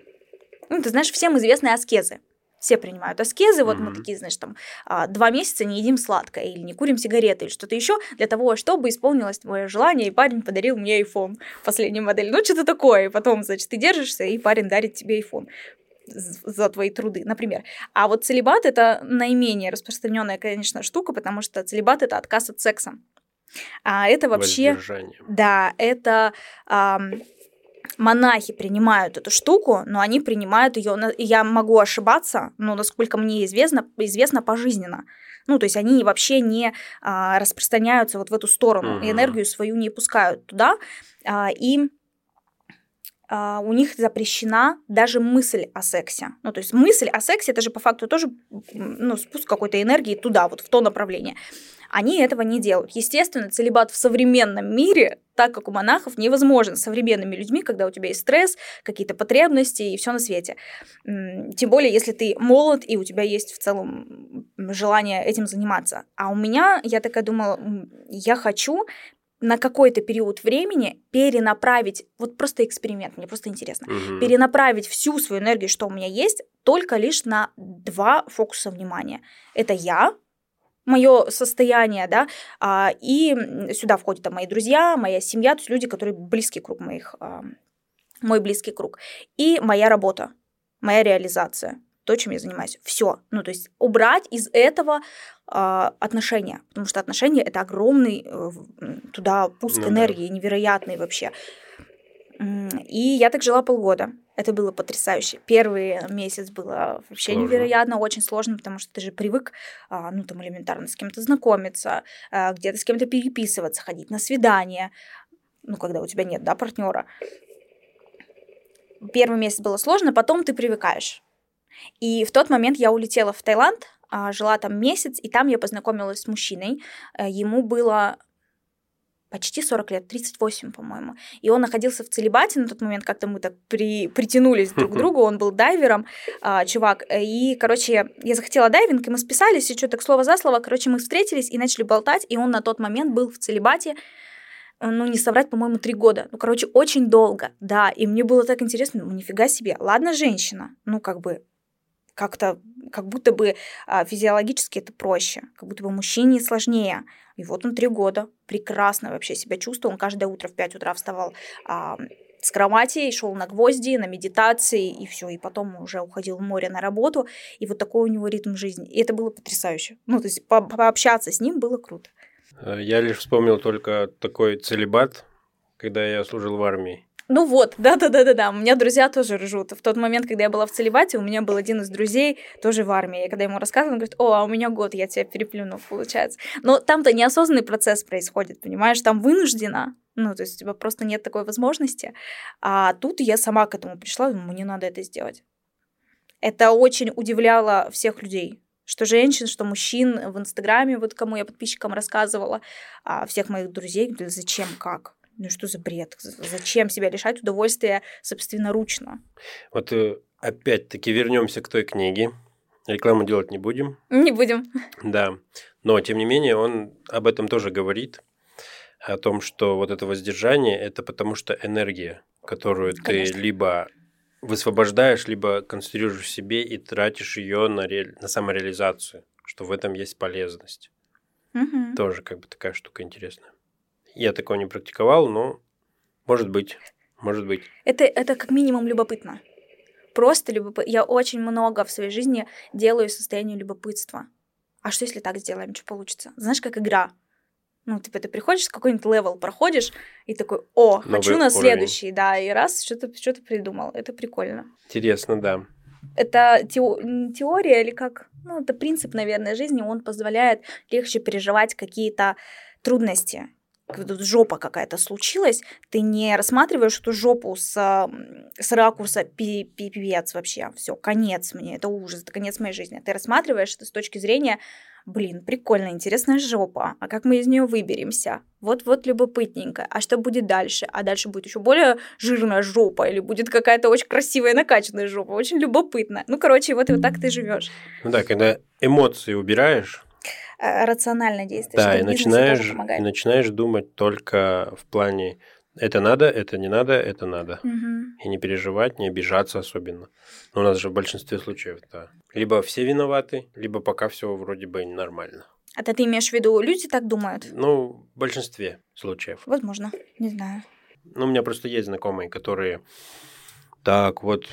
Ну, ты знаешь, всем известные аскезы все принимают аскезы, вот mm-hmm. мы такие, знаешь, там, а, два месяца не едим сладкое, или не курим сигареты, или что-то еще, для того, чтобы исполнилось твое желание, и парень подарил мне iPhone, последнюю модель. Ну, что-то такое, и потом, значит, ты держишься, и парень дарит тебе iPhone за твои труды, например. А вот целебат это наименее распространенная, конечно, штука, потому что целебат это отказ от секса. А это вообще, да, это монахи принимают эту штуку, но они принимают ее, я могу ошибаться, но насколько мне известно, известно пожизненно. Ну, то есть они вообще не а, распространяются вот в эту сторону, mm-hmm. энергию свою не пускают туда, а, и а, у них запрещена даже мысль о сексе. Ну, то есть мысль о сексе это же по факту тоже ну, спуск какой-то энергии туда, вот в то направление. Они этого не делают. Естественно, целебат в современном мире, так как у монахов, невозможен с современными людьми, когда у тебя есть стресс, какие-то потребности и все на свете. Тем более, если ты молод и у тебя есть в целом желание этим заниматься. А у меня, я такая думала, я хочу на какой-то период времени перенаправить, вот просто эксперимент, мне просто интересно, угу. перенаправить всю свою энергию, что у меня есть, только лишь на два фокуса внимания. Это я, мое состояние, да, а, и сюда входят там, мои друзья, моя семья, то есть люди, которые близкий круг моих, а, мой близкий круг, и моя работа, моя реализация, то, чем я занимаюсь. Все. Ну, то есть убрать из этого э, отношения, потому что отношения это огромный э, туда пуск ну, энергии, да. невероятный вообще. И я так жила полгода. Это было потрясающе. Первый месяц было вообще сложно. невероятно, очень сложно, потому что ты же привык, а, ну, там, элементарно с кем-то знакомиться, а, где-то с кем-то переписываться, ходить на свидание, ну, когда у тебя нет, да, партнера. Первый месяц было сложно, потом ты привыкаешь. И в тот момент я улетела в Таиланд, а, жила там месяц, и там я познакомилась с мужчиной. Э, ему было почти 40 лет, 38, по-моему. И он находился в целебате на тот момент, как-то мы так при, притянулись друг к другу, он был дайвером, а, чувак. И, короче, я захотела дайвинг, и мы списались, и что-то слово за слово, короче, мы встретились и начали болтать, и он на тот момент был в целебате, ну, не соврать, по-моему, три года. Ну, короче, очень долго, да. И мне было так интересно, ну, нифига себе. Ладно, женщина, ну, как бы, как-то, как будто бы а, физиологически это проще, как будто бы мужчине сложнее. И вот он три года прекрасно вообще себя чувствовал. Он каждое утро в 5 утра вставал а, с кровати, шел на гвозди, на медитации, и все. И потом уже уходил в море на работу. И вот такой у него ритм жизни. И это было потрясающе. Ну, то есть по пообщаться с ним было круто. Э, я лишь вспомнил только такой целебат, когда я служил в армии. Ну вот, да-да-да-да-да. У меня друзья тоже ржут. В тот момент, когда я была в целебате, у меня был один из друзей тоже в армии. И когда ему рассказывала, он говорит, о, а у меня год, я тебя переплюнул, получается. Но там-то неосознанный процесс происходит, понимаешь? Там вынуждена. Ну, то есть у тебя просто нет такой возможности. А тут я сама к этому пришла, думаю, мне надо это сделать. Это очень удивляло всех людей что женщин, что мужчин в Инстаграме, вот кому я подписчикам рассказывала, а всех моих друзей, зачем, как? Ну что за бред? Зачем себя лишать удовольствия собственноручно? Вот э, опять-таки вернемся к той книге. Рекламу делать не будем. Не будем. Да. Но, тем не менее, он об этом тоже говорит. О том, что вот это воздержание – это потому что энергия, которую Конечно. ты либо высвобождаешь, либо концентрируешь в себе и тратишь ее на, ре... на самореализацию, что в этом есть полезность. Угу. Тоже как бы такая штука интересная. Я такого не практиковал, но может быть, может быть. Это, это как минимум любопытно. Просто любопытно. Я очень много в своей жизни делаю из состояния любопытства. А что если так сделаем, что получится? Знаешь, как игра. Ну, типа, ты приходишь, какой-нибудь level проходишь, и такой, о, Новый хочу на следующий, уровень. да, и раз что-то что придумал. Это прикольно. Интересно, да. Это теория или как? Ну, это принцип, наверное, жизни. Он позволяет легче переживать какие-то трудности. Жопа какая-то случилась, ты не рассматриваешь эту жопу с, с ракурса пипец вообще. Все, конец мне, это ужас, это конец моей жизни. Ты рассматриваешь это с точки зрения блин, прикольно, интересная жопа, а как мы из нее выберемся? Вот-вот любопытненько, а что будет дальше? А дальше будет еще более жирная жопа или будет какая-то очень красивая накачанная жопа, очень любопытно. Ну, короче, вот и вот так ты живешь. Ну да, когда эмоции убираешь, рационально действуешь. Да, и начинаешь, начинаешь думать только в плане это надо, это не надо, это надо. Угу. И не переживать, не обижаться особенно. Но у нас же в большинстве случаев, да. Либо все виноваты, либо пока все вроде бы нормально. Это ты имеешь в виду, люди так думают? Ну, в большинстве случаев. Возможно, не знаю. Ну, у меня просто есть знакомые, которые так вот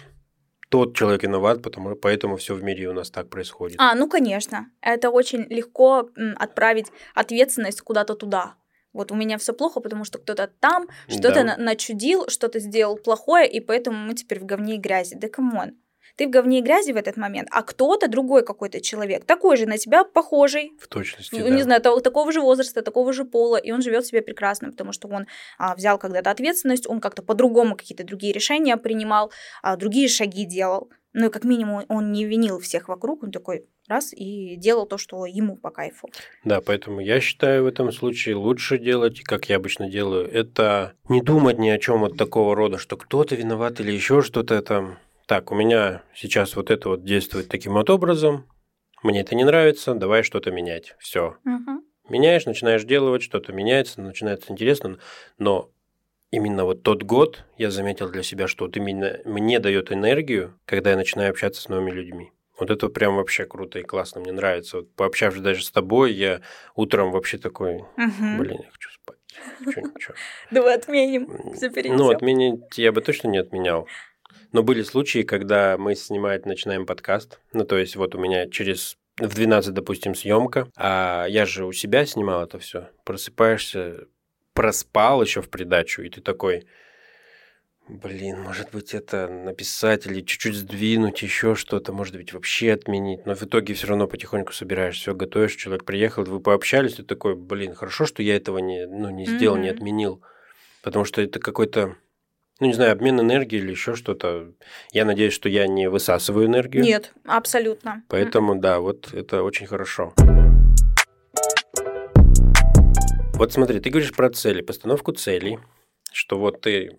тот человек виноват, потому поэтому все в мире у нас так происходит. А, ну конечно. Это очень легко отправить ответственность куда-то туда вот у меня все плохо, потому что кто-то там что-то да. начудил, что-то сделал плохое, и поэтому мы теперь в говне и грязи. Да come on. Ты в говне и грязи в этот момент, а кто-то другой какой-то человек, такой же на тебя похожий. В точности, ну, да. Не знаю, такого же возраста, такого же пола, и он живет себе прекрасно, потому что он а, взял когда-то ответственность, он как-то по-другому какие-то другие решения принимал, а, другие шаги делал. Ну и как минимум он не винил всех вокруг, он такой, раз и делал то, что ему по кайфу. Да, поэтому я считаю в этом случае лучше делать, как я обычно делаю, это не думать ни о чем вот такого рода, что кто-то виноват или еще что-то там. Так, у меня сейчас вот это вот действует таким вот образом, мне это не нравится, давай что-то менять. Все. Угу. Меняешь, начинаешь делать, что-то меняется, начинается интересно, но именно вот тот год я заметил для себя, что вот именно мне дает энергию, когда я начинаю общаться с новыми людьми. Вот это прям вообще круто и классно, мне нравится. Вот пообщавшись даже с тобой, я утром вообще такой, блин, я хочу спать. Ничего. Давай отменим, все Ну, отменить я бы точно не отменял. Но были случаи, когда мы снимать начинаем подкаст. Ну, то есть, вот у меня через в 12, допустим, съемка, а я же у себя снимал это все. Просыпаешься, проспал еще в придачу, и ты такой, Блин, может быть, это написать или чуть-чуть сдвинуть, еще что-то, может быть, вообще отменить. Но в итоге все равно потихоньку собираешь, все готовишь, человек приехал, вы пообщались, ты такой, блин, хорошо, что я этого не, ну, не сделал, mm-hmm. не отменил. Потому что это какой-то, ну, не знаю, обмен энергией или еще что-то. Я надеюсь, что я не высасываю энергию. Нет, абсолютно. Поэтому, mm-hmm. да, вот это очень хорошо. Вот смотри, ты говоришь про цели, постановку целей, что вот ты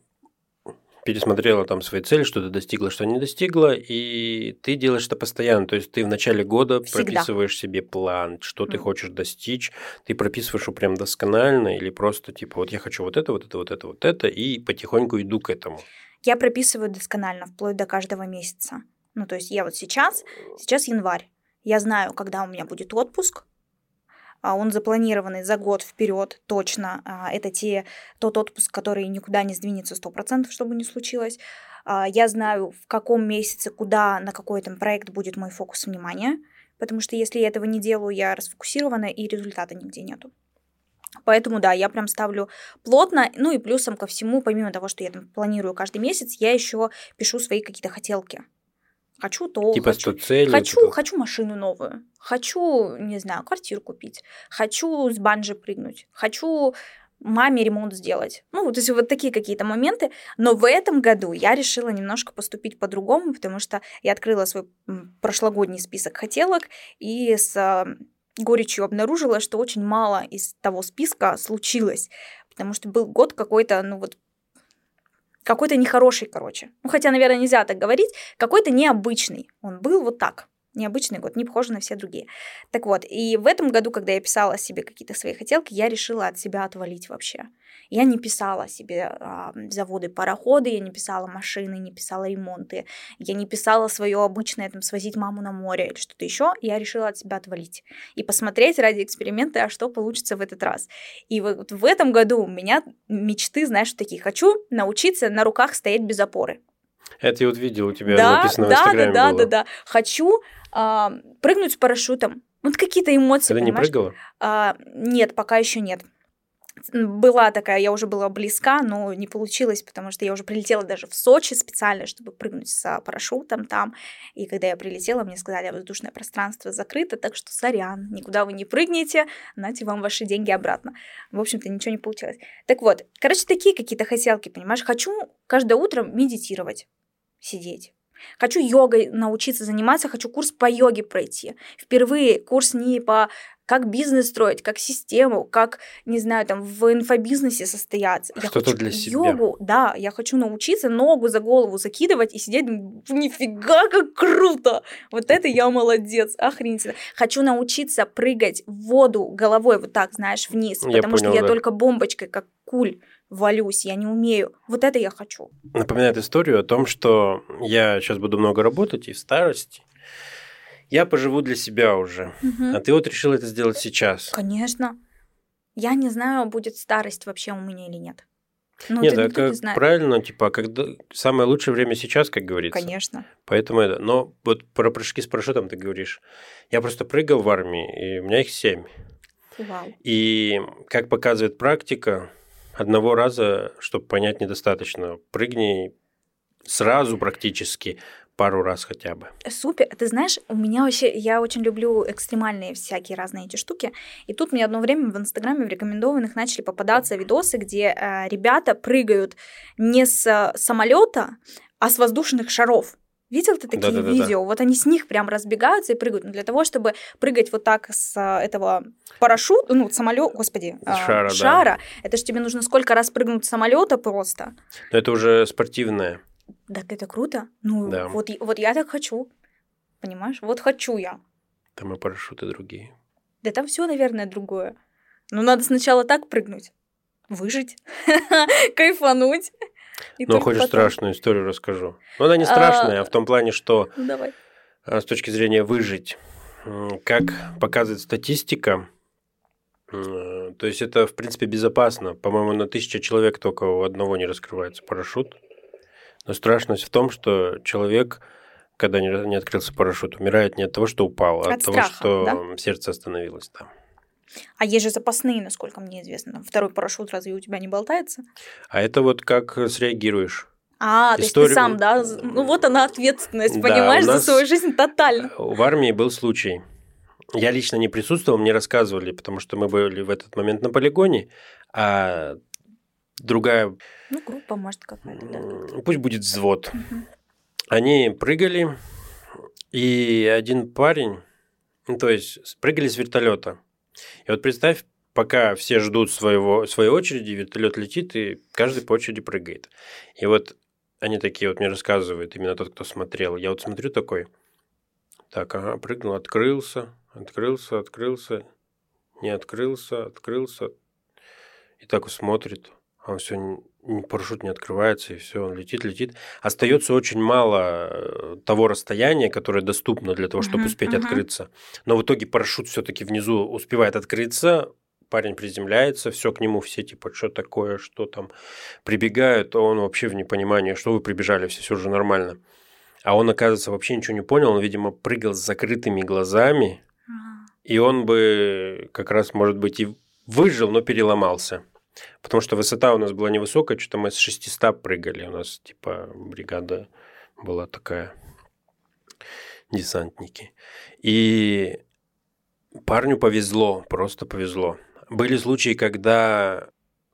пересмотрела там свои цели, что ты достигла, что не достигла, и ты делаешь это постоянно. То есть ты в начале года Всегда. прописываешь себе план, что ты Мгм. хочешь достичь, ты прописываешь его прям досконально, или просто типа вот я хочу вот это, вот это, вот это, вот это, и потихоньку иду к этому. Я прописываю досконально, вплоть до каждого месяца. Ну, то есть я вот сейчас, сейчас январь, я знаю, когда у меня будет отпуск, он запланированный за год вперед точно. А, Это те, тот отпуск, который никуда не сдвинется 100%, чтобы не случилось. А, Я знаю, в каком месяце, куда, на какой там проект будет мой фокус внимания, потому что если я этого не делаю, я расфокусирована, и результата нигде нету. Поэтому, да, я прям ставлю плотно. Ну и плюсом ко всему, помимо того, что я там планирую каждый месяц, я еще пишу свои какие-то хотелки. Хочу то, типа хочу, 100 целей. хочу, типа. хочу машину новую, хочу, не знаю, квартиру купить, хочу с банджи прыгнуть, хочу маме ремонт сделать. Ну, то есть вот такие какие-то моменты. Но в этом году я решила немножко поступить по-другому, потому что я открыла свой прошлогодний список хотелок и с а, горечью обнаружила, что очень мало из того списка случилось, потому что был год какой-то, ну вот, какой-то нехороший, короче. Ну, хотя, наверное, нельзя так говорить, какой-то необычный. Он был вот так. Необычный год, не похожий на все другие. Так вот, и в этом году, когда я писала себе какие-то свои хотелки, я решила от себя отвалить вообще. Я не писала себе а, заводы, пароходы, я не писала машины, не писала ремонты, я не писала свое обычное там свозить маму на море или что-то еще. Я решила от себя отвалить и посмотреть ради эксперимента, а что получится в этот раз. И вот в этом году у меня мечты, знаешь, такие. Хочу научиться на руках стоять без опоры. Это я вот видел у тебя да, написано в да, Инстаграме да, да, было. да, да. Хочу а, прыгнуть с парашютом. Вот какие-то эмоции, Ты не понимаешь? прыгала? А, нет, пока еще нет. Была такая, я уже была близка, но не получилось, потому что я уже прилетела даже в Сочи специально, чтобы прыгнуть с парашютом там. И когда я прилетела, мне сказали, воздушное пространство закрыто, так что сорян, никуда вы не прыгнете, нате вам ваши деньги обратно. В общем-то, ничего не получилось. Так вот, короче, такие какие-то хотелки, понимаешь? Хочу каждое утро медитировать, сидеть. Хочу йогой научиться заниматься, хочу курс по йоге пройти. Впервые курс не по как бизнес строить, как систему, как, не знаю, там в инфобизнесе состояться. Я Что-то хочу для себя. йогу, да, я хочу научиться ногу за голову закидывать и сидеть, нифига, как круто! Вот это я молодец, охренительно. Хочу научиться прыгать в воду головой вот так, знаешь, вниз, Я потому что понял, я да. только бомбочкой, как куль, валюсь, я не умею. Вот это я хочу. напоминает историю о том, что я сейчас буду много работать и в старости. Я поживу для себя уже. Мгм. А ты вот решил это сделать сейчас. Конечно. Я не знаю, будет старость вообще у меня или нет. Ну, Нет, это это никто не правильно, типа, когда самое лучшее время сейчас, как говорится. Конечно. Поэтому это. Но вот про прыжки с парашютом ты говоришь. Я просто прыгал в армии, и у меня их семь. Вау. И как показывает практика, одного раза, чтобы понять, недостаточно. Прыгни сразу практически пару раз хотя бы. Супер. Ты знаешь, у меня вообще, я очень люблю экстремальные всякие разные эти штуки. И тут мне одно время в Инстаграме в рекомендованных начали попадаться видосы, где э, ребята прыгают не с самолета, а с воздушных шаров. Видел ты такие Да-да-да-да. видео? Вот они с них прям разбегаются и прыгают. Но для того, чтобы прыгать вот так с э, этого парашюта, ну, самолет, господи, э, шара, да. шара, это же тебе нужно сколько раз прыгнуть с самолета просто. Но это уже спортивное. Так это круто. Ну, Да. вот, вот я так хочу. Понимаешь? Вот хочу я. Там и парашюты другие. Да там все, наверное, другое. Ну, надо сначала так прыгнуть. Выжить. Кайфануть. И Но только хочешь потом- страшную историю расскажу. Но она не А. страшная, а в том плане, что Ну, давай. а, с точки зрения выжить, как показывает статистика, м, то есть это, в принципе, безопасно. По-моему, на тысяча человек только у одного не раскрывается парашют. Но страшность в том, что человек, когда не, не открылся парашют, умирает не от того, что упал, а от, От того, страха, что да? сердце остановилось там. А есть же запасные, насколько мне известно. Второй парашют разве у тебя не болтается? А это вот как среагируешь. А, то есть Историю- ты сам, да? Ну, вот она ответственность, Да, понимаешь, нас- за свою жизнь тотально. В армии был случай. Я лично не присутствовал, мне рассказывали, потому что мы были в этот момент на полигоне, а другая, Ну, группа, может, какая-то, да. пусть будет взвод, Мгм. они прыгали, и один парень, ну, то есть прыгали с вертолета. И вот представь, пока все ждут своего, своей очереди, вертолет летит, и каждый по очереди прыгает. И вот они такие вот мне рассказывают, именно тот, кто смотрел. Я вот смотрю такой, так, ага, прыгнул, открылся, открылся, открылся, не открылся, открылся. И так вот смотрит, а он все парашют не открывается, и все, он летит, летит. Остается очень мало э, того расстояния, которое доступно для того, чтобы uh-huh, успеть uh-huh. открыться. Но в итоге парашют все-таки внизу успевает открыться, парень приземляется, все к нему, все типа, что такое, что там, прибегают, а он вообще в непонимании, что вы прибежали, все, все же нормально. А он, оказывается, вообще ничего не понял, он, видимо, прыгал с закрытыми глазами, и он бы как раз, может быть, и выжил, но переломался. Потому что высота у нас была невысокая, что-то мы с 600 прыгали. У нас, типа, бригада была такая, десантники. И парню повезло, просто повезло. Были случаи, когда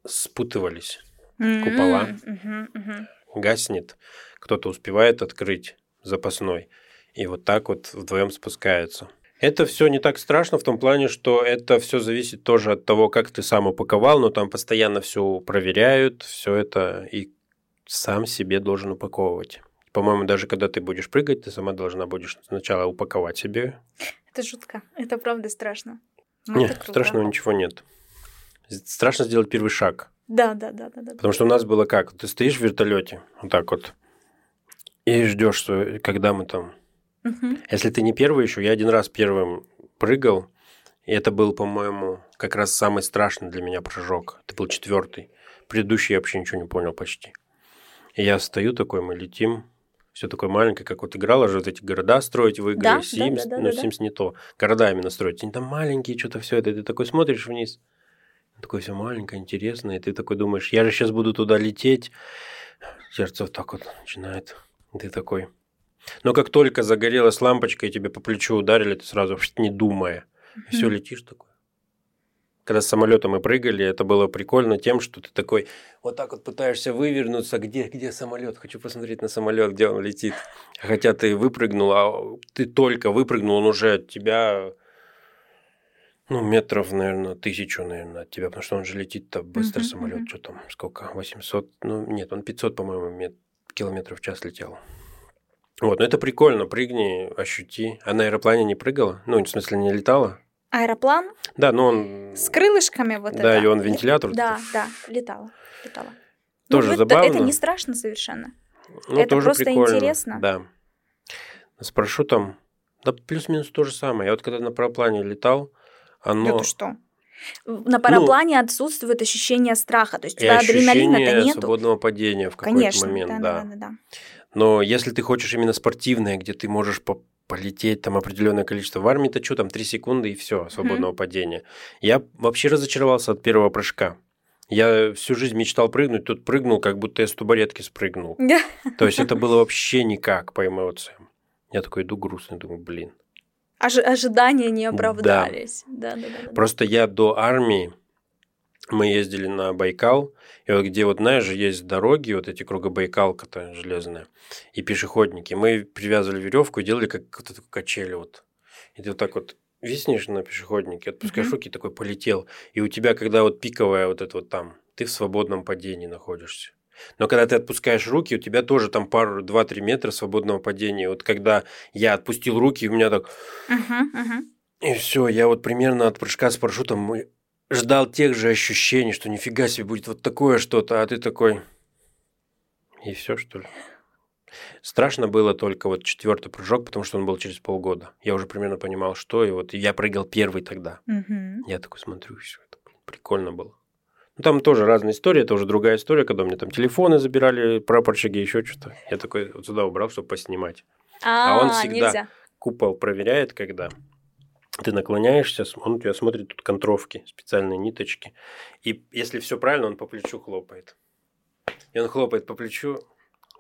спутывались купола, mm-hmm, mm-hmm. гаснет, кто-то успевает открыть запасной, и вот так вот вдвоем спускаются. Это все не так страшно в том плане, что это все зависит тоже от того, как ты сам упаковал, но там постоянно все проверяют, все это и сам себе должен упаковывать. По-моему, даже когда ты будешь прыгать, ты сама должна будешь сначала упаковать себе. Это жутко. Это правда страшно. Но нет, страшного ничего нет. Страшно сделать первый шаг. Да, да, да, да, да. Потому что у нас было как? Ты стоишь в вертолете, вот так вот, и ждешь, когда мы там Угу. Если ты не первый еще, я один раз первым прыгал, и это был, по-моему, как раз самый страшный для меня прыжок. Это был четвертый. Предыдущий я вообще ничего не понял почти. И я стою такой, мы летим, все такое маленькое, как вот играла же вот эти города строить в игры, да, Sims, да, да, ну, да, Sims да. не то, города именно строить, они там маленькие, что-то все это, ты такой смотришь вниз, такое все маленькое, интересное, и ты такой думаешь, я же сейчас буду туда лететь, сердце вот так вот начинает, и ты такой, но как только загорелась лампочка и тебе по плечу ударили, ты сразу не думая, mm-hmm. все летишь такой. Когда с самолетом мы прыгали, это было прикольно тем, что ты такой вот так вот пытаешься вывернуться, где, где самолет, хочу посмотреть на самолет, где он летит. Хотя ты выпрыгнул, а ты только выпрыгнул, он уже от тебя ну, метров, наверное, тысячу, наверное, от тебя, потому что он же летит-то быстро, uh-huh, самолет, uh-huh. что там, сколько, 800, ну, нет, он 500, по-моему, мет... километров в час летел. Вот, ну это прикольно, прыгни, ощути. А на аэроплане не прыгала? Ну, в смысле, не летала? Аэроплан? Да, но он... С крылышками вот да, это. Да, и он вентилятор. Да, да, летала, летала. Тоже ну, забавно. Это, это не страшно совершенно. Ну, это тоже просто прикольно. интересно. Да. С парашютом, да плюс-минус то же самое. Я вот когда на параплане летал, оно... Ты что? На параплане ну, отсутствует ощущение страха, то есть у тебя адреналина-то нету. свободного падения в какой-то момент, да, да. да, да, да. Но если ты хочешь именно спортивное, где ты можешь по полететь там определенное количество в армии, то что там 3 секунды и все, свободного mm-hmm. падения. Я вообще разочаровался от первого прыжка. Я всю жизнь мечтал прыгнуть, тут прыгнул, как будто я с тубаретки спрыгнул. То есть это было вообще никак по эмоциям. Я такой иду грустный, думаю, блин. Ожи- ожидания не оправдались. Да. Да, да, да, Просто я до армии, мы ездили на Байкал, и вот где вот, знаешь, есть дороги, вот эти кругобайкалка-то железная, и пешеходники. Мы привязывали веревку и делали как вот эту качели вот. И ты вот так вот виснешь на пешеходнике, отпускаешь mm-hmm. руки, такой полетел. И у тебя, когда вот пиковая вот это вот там, ты в свободном падении находишься. Но когда ты отпускаешь руки, у тебя тоже там пару, два-три метра свободного падения. Вот когда я отпустил руки, у меня так... Uh-huh, uh-huh. И все, я вот примерно от прыжка с парашютом ждал тех же ощущений, что нифига себе будет вот такое что-то, а ты такой... И все, что ли? Страшно было только вот четвертый прыжок, потому что он был через полгода. Я уже примерно понимал, что, и вот я прыгал первый тогда. Угу. Я такой смотрю, все это прикольно было. Ну, там тоже разные истории, это уже другая история, когда мне там телефоны забирали, прапорщики, еще что-то. Я такой вот сюда убрал, чтобы поснимать. А, а он всегда нельзя. купол проверяет, когда ты наклоняешься, он у тебя смотрит тут контровки, специальные ниточки. И если все правильно, он по плечу хлопает. И он хлопает по плечу,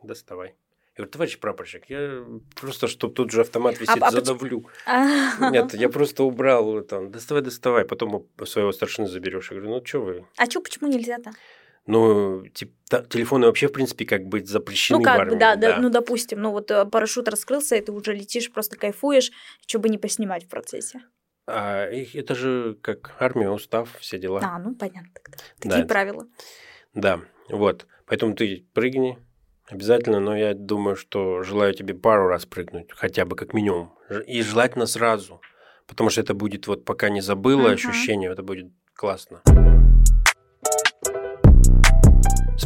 доставай. Я говорю, товарищ прапорщик, я просто, чтобы тут же автомат висит, а, задавлю. А... Нет, я просто убрал там, доставай, доставай, потом своего старшины заберешь. Я говорю, ну что вы? А что, почему нельзя-то? Ну, типа, телефоны вообще, в принципе, как бы запрещены Ну, как в армии, бы, да, да, да, ну, допустим, ну, вот э, парашют раскрылся, и ты уже летишь, просто кайфуешь, что бы не поснимать в процессе. А это же как армия, устав, все дела. А, ну понятно. Такие да, правила. Да, вот. Поэтому ты прыгни обязательно, но я думаю, что желаю тебе пару раз прыгнуть, хотя бы как минимум. И желательно сразу, потому что это будет вот пока не забыла uh-huh. ощущение, это будет классно.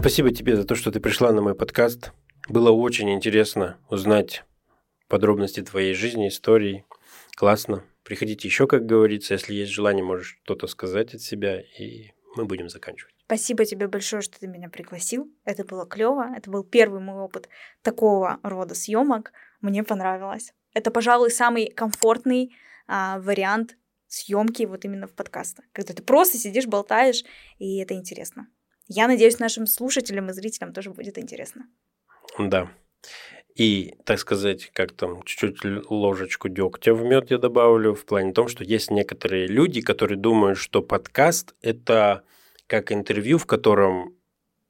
Спасибо тебе за то, что ты пришла на мой подкаст. Было очень интересно узнать подробности твоей жизни, истории. Классно. Приходите еще, как говорится, если есть желание, можешь что-то сказать от себя, и мы будем заканчивать. Спасибо тебе большое, что ты меня пригласил. Это было клево. Это был первый мой опыт такого рода съемок. Мне понравилось. Это, пожалуй, самый комфортный а, вариант съемки вот именно в подкастах. Когда ты просто сидишь, болтаешь, и это интересно. Я надеюсь, нашим слушателям и зрителям тоже будет интересно. Да. И, так сказать, как там, чуть-чуть ложечку дегтя в мед я добавлю, в плане том, что есть некоторые люди, которые думают, что подкаст – это как интервью, в котором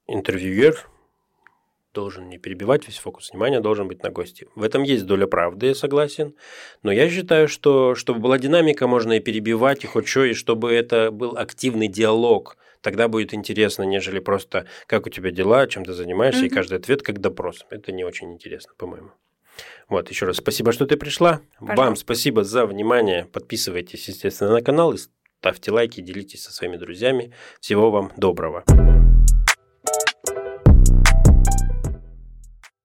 интервьюер должен не перебивать, весь фокус внимания должен быть на гости. В этом есть доля правды, я согласен. Но я считаю, что чтобы была динамика, можно и перебивать, и хоть что, и чтобы это был активный диалог. Тогда будет интересно, нежели просто как у тебя дела, чем ты занимаешься, mm-hmm. и каждый ответ как допрос. Это не очень интересно, по-моему. Вот, еще раз спасибо, что ты пришла. Пожалуйста. Вам спасибо за внимание. Подписывайтесь, естественно, на канал и ставьте лайки, делитесь со своими друзьями. Всего вам доброго.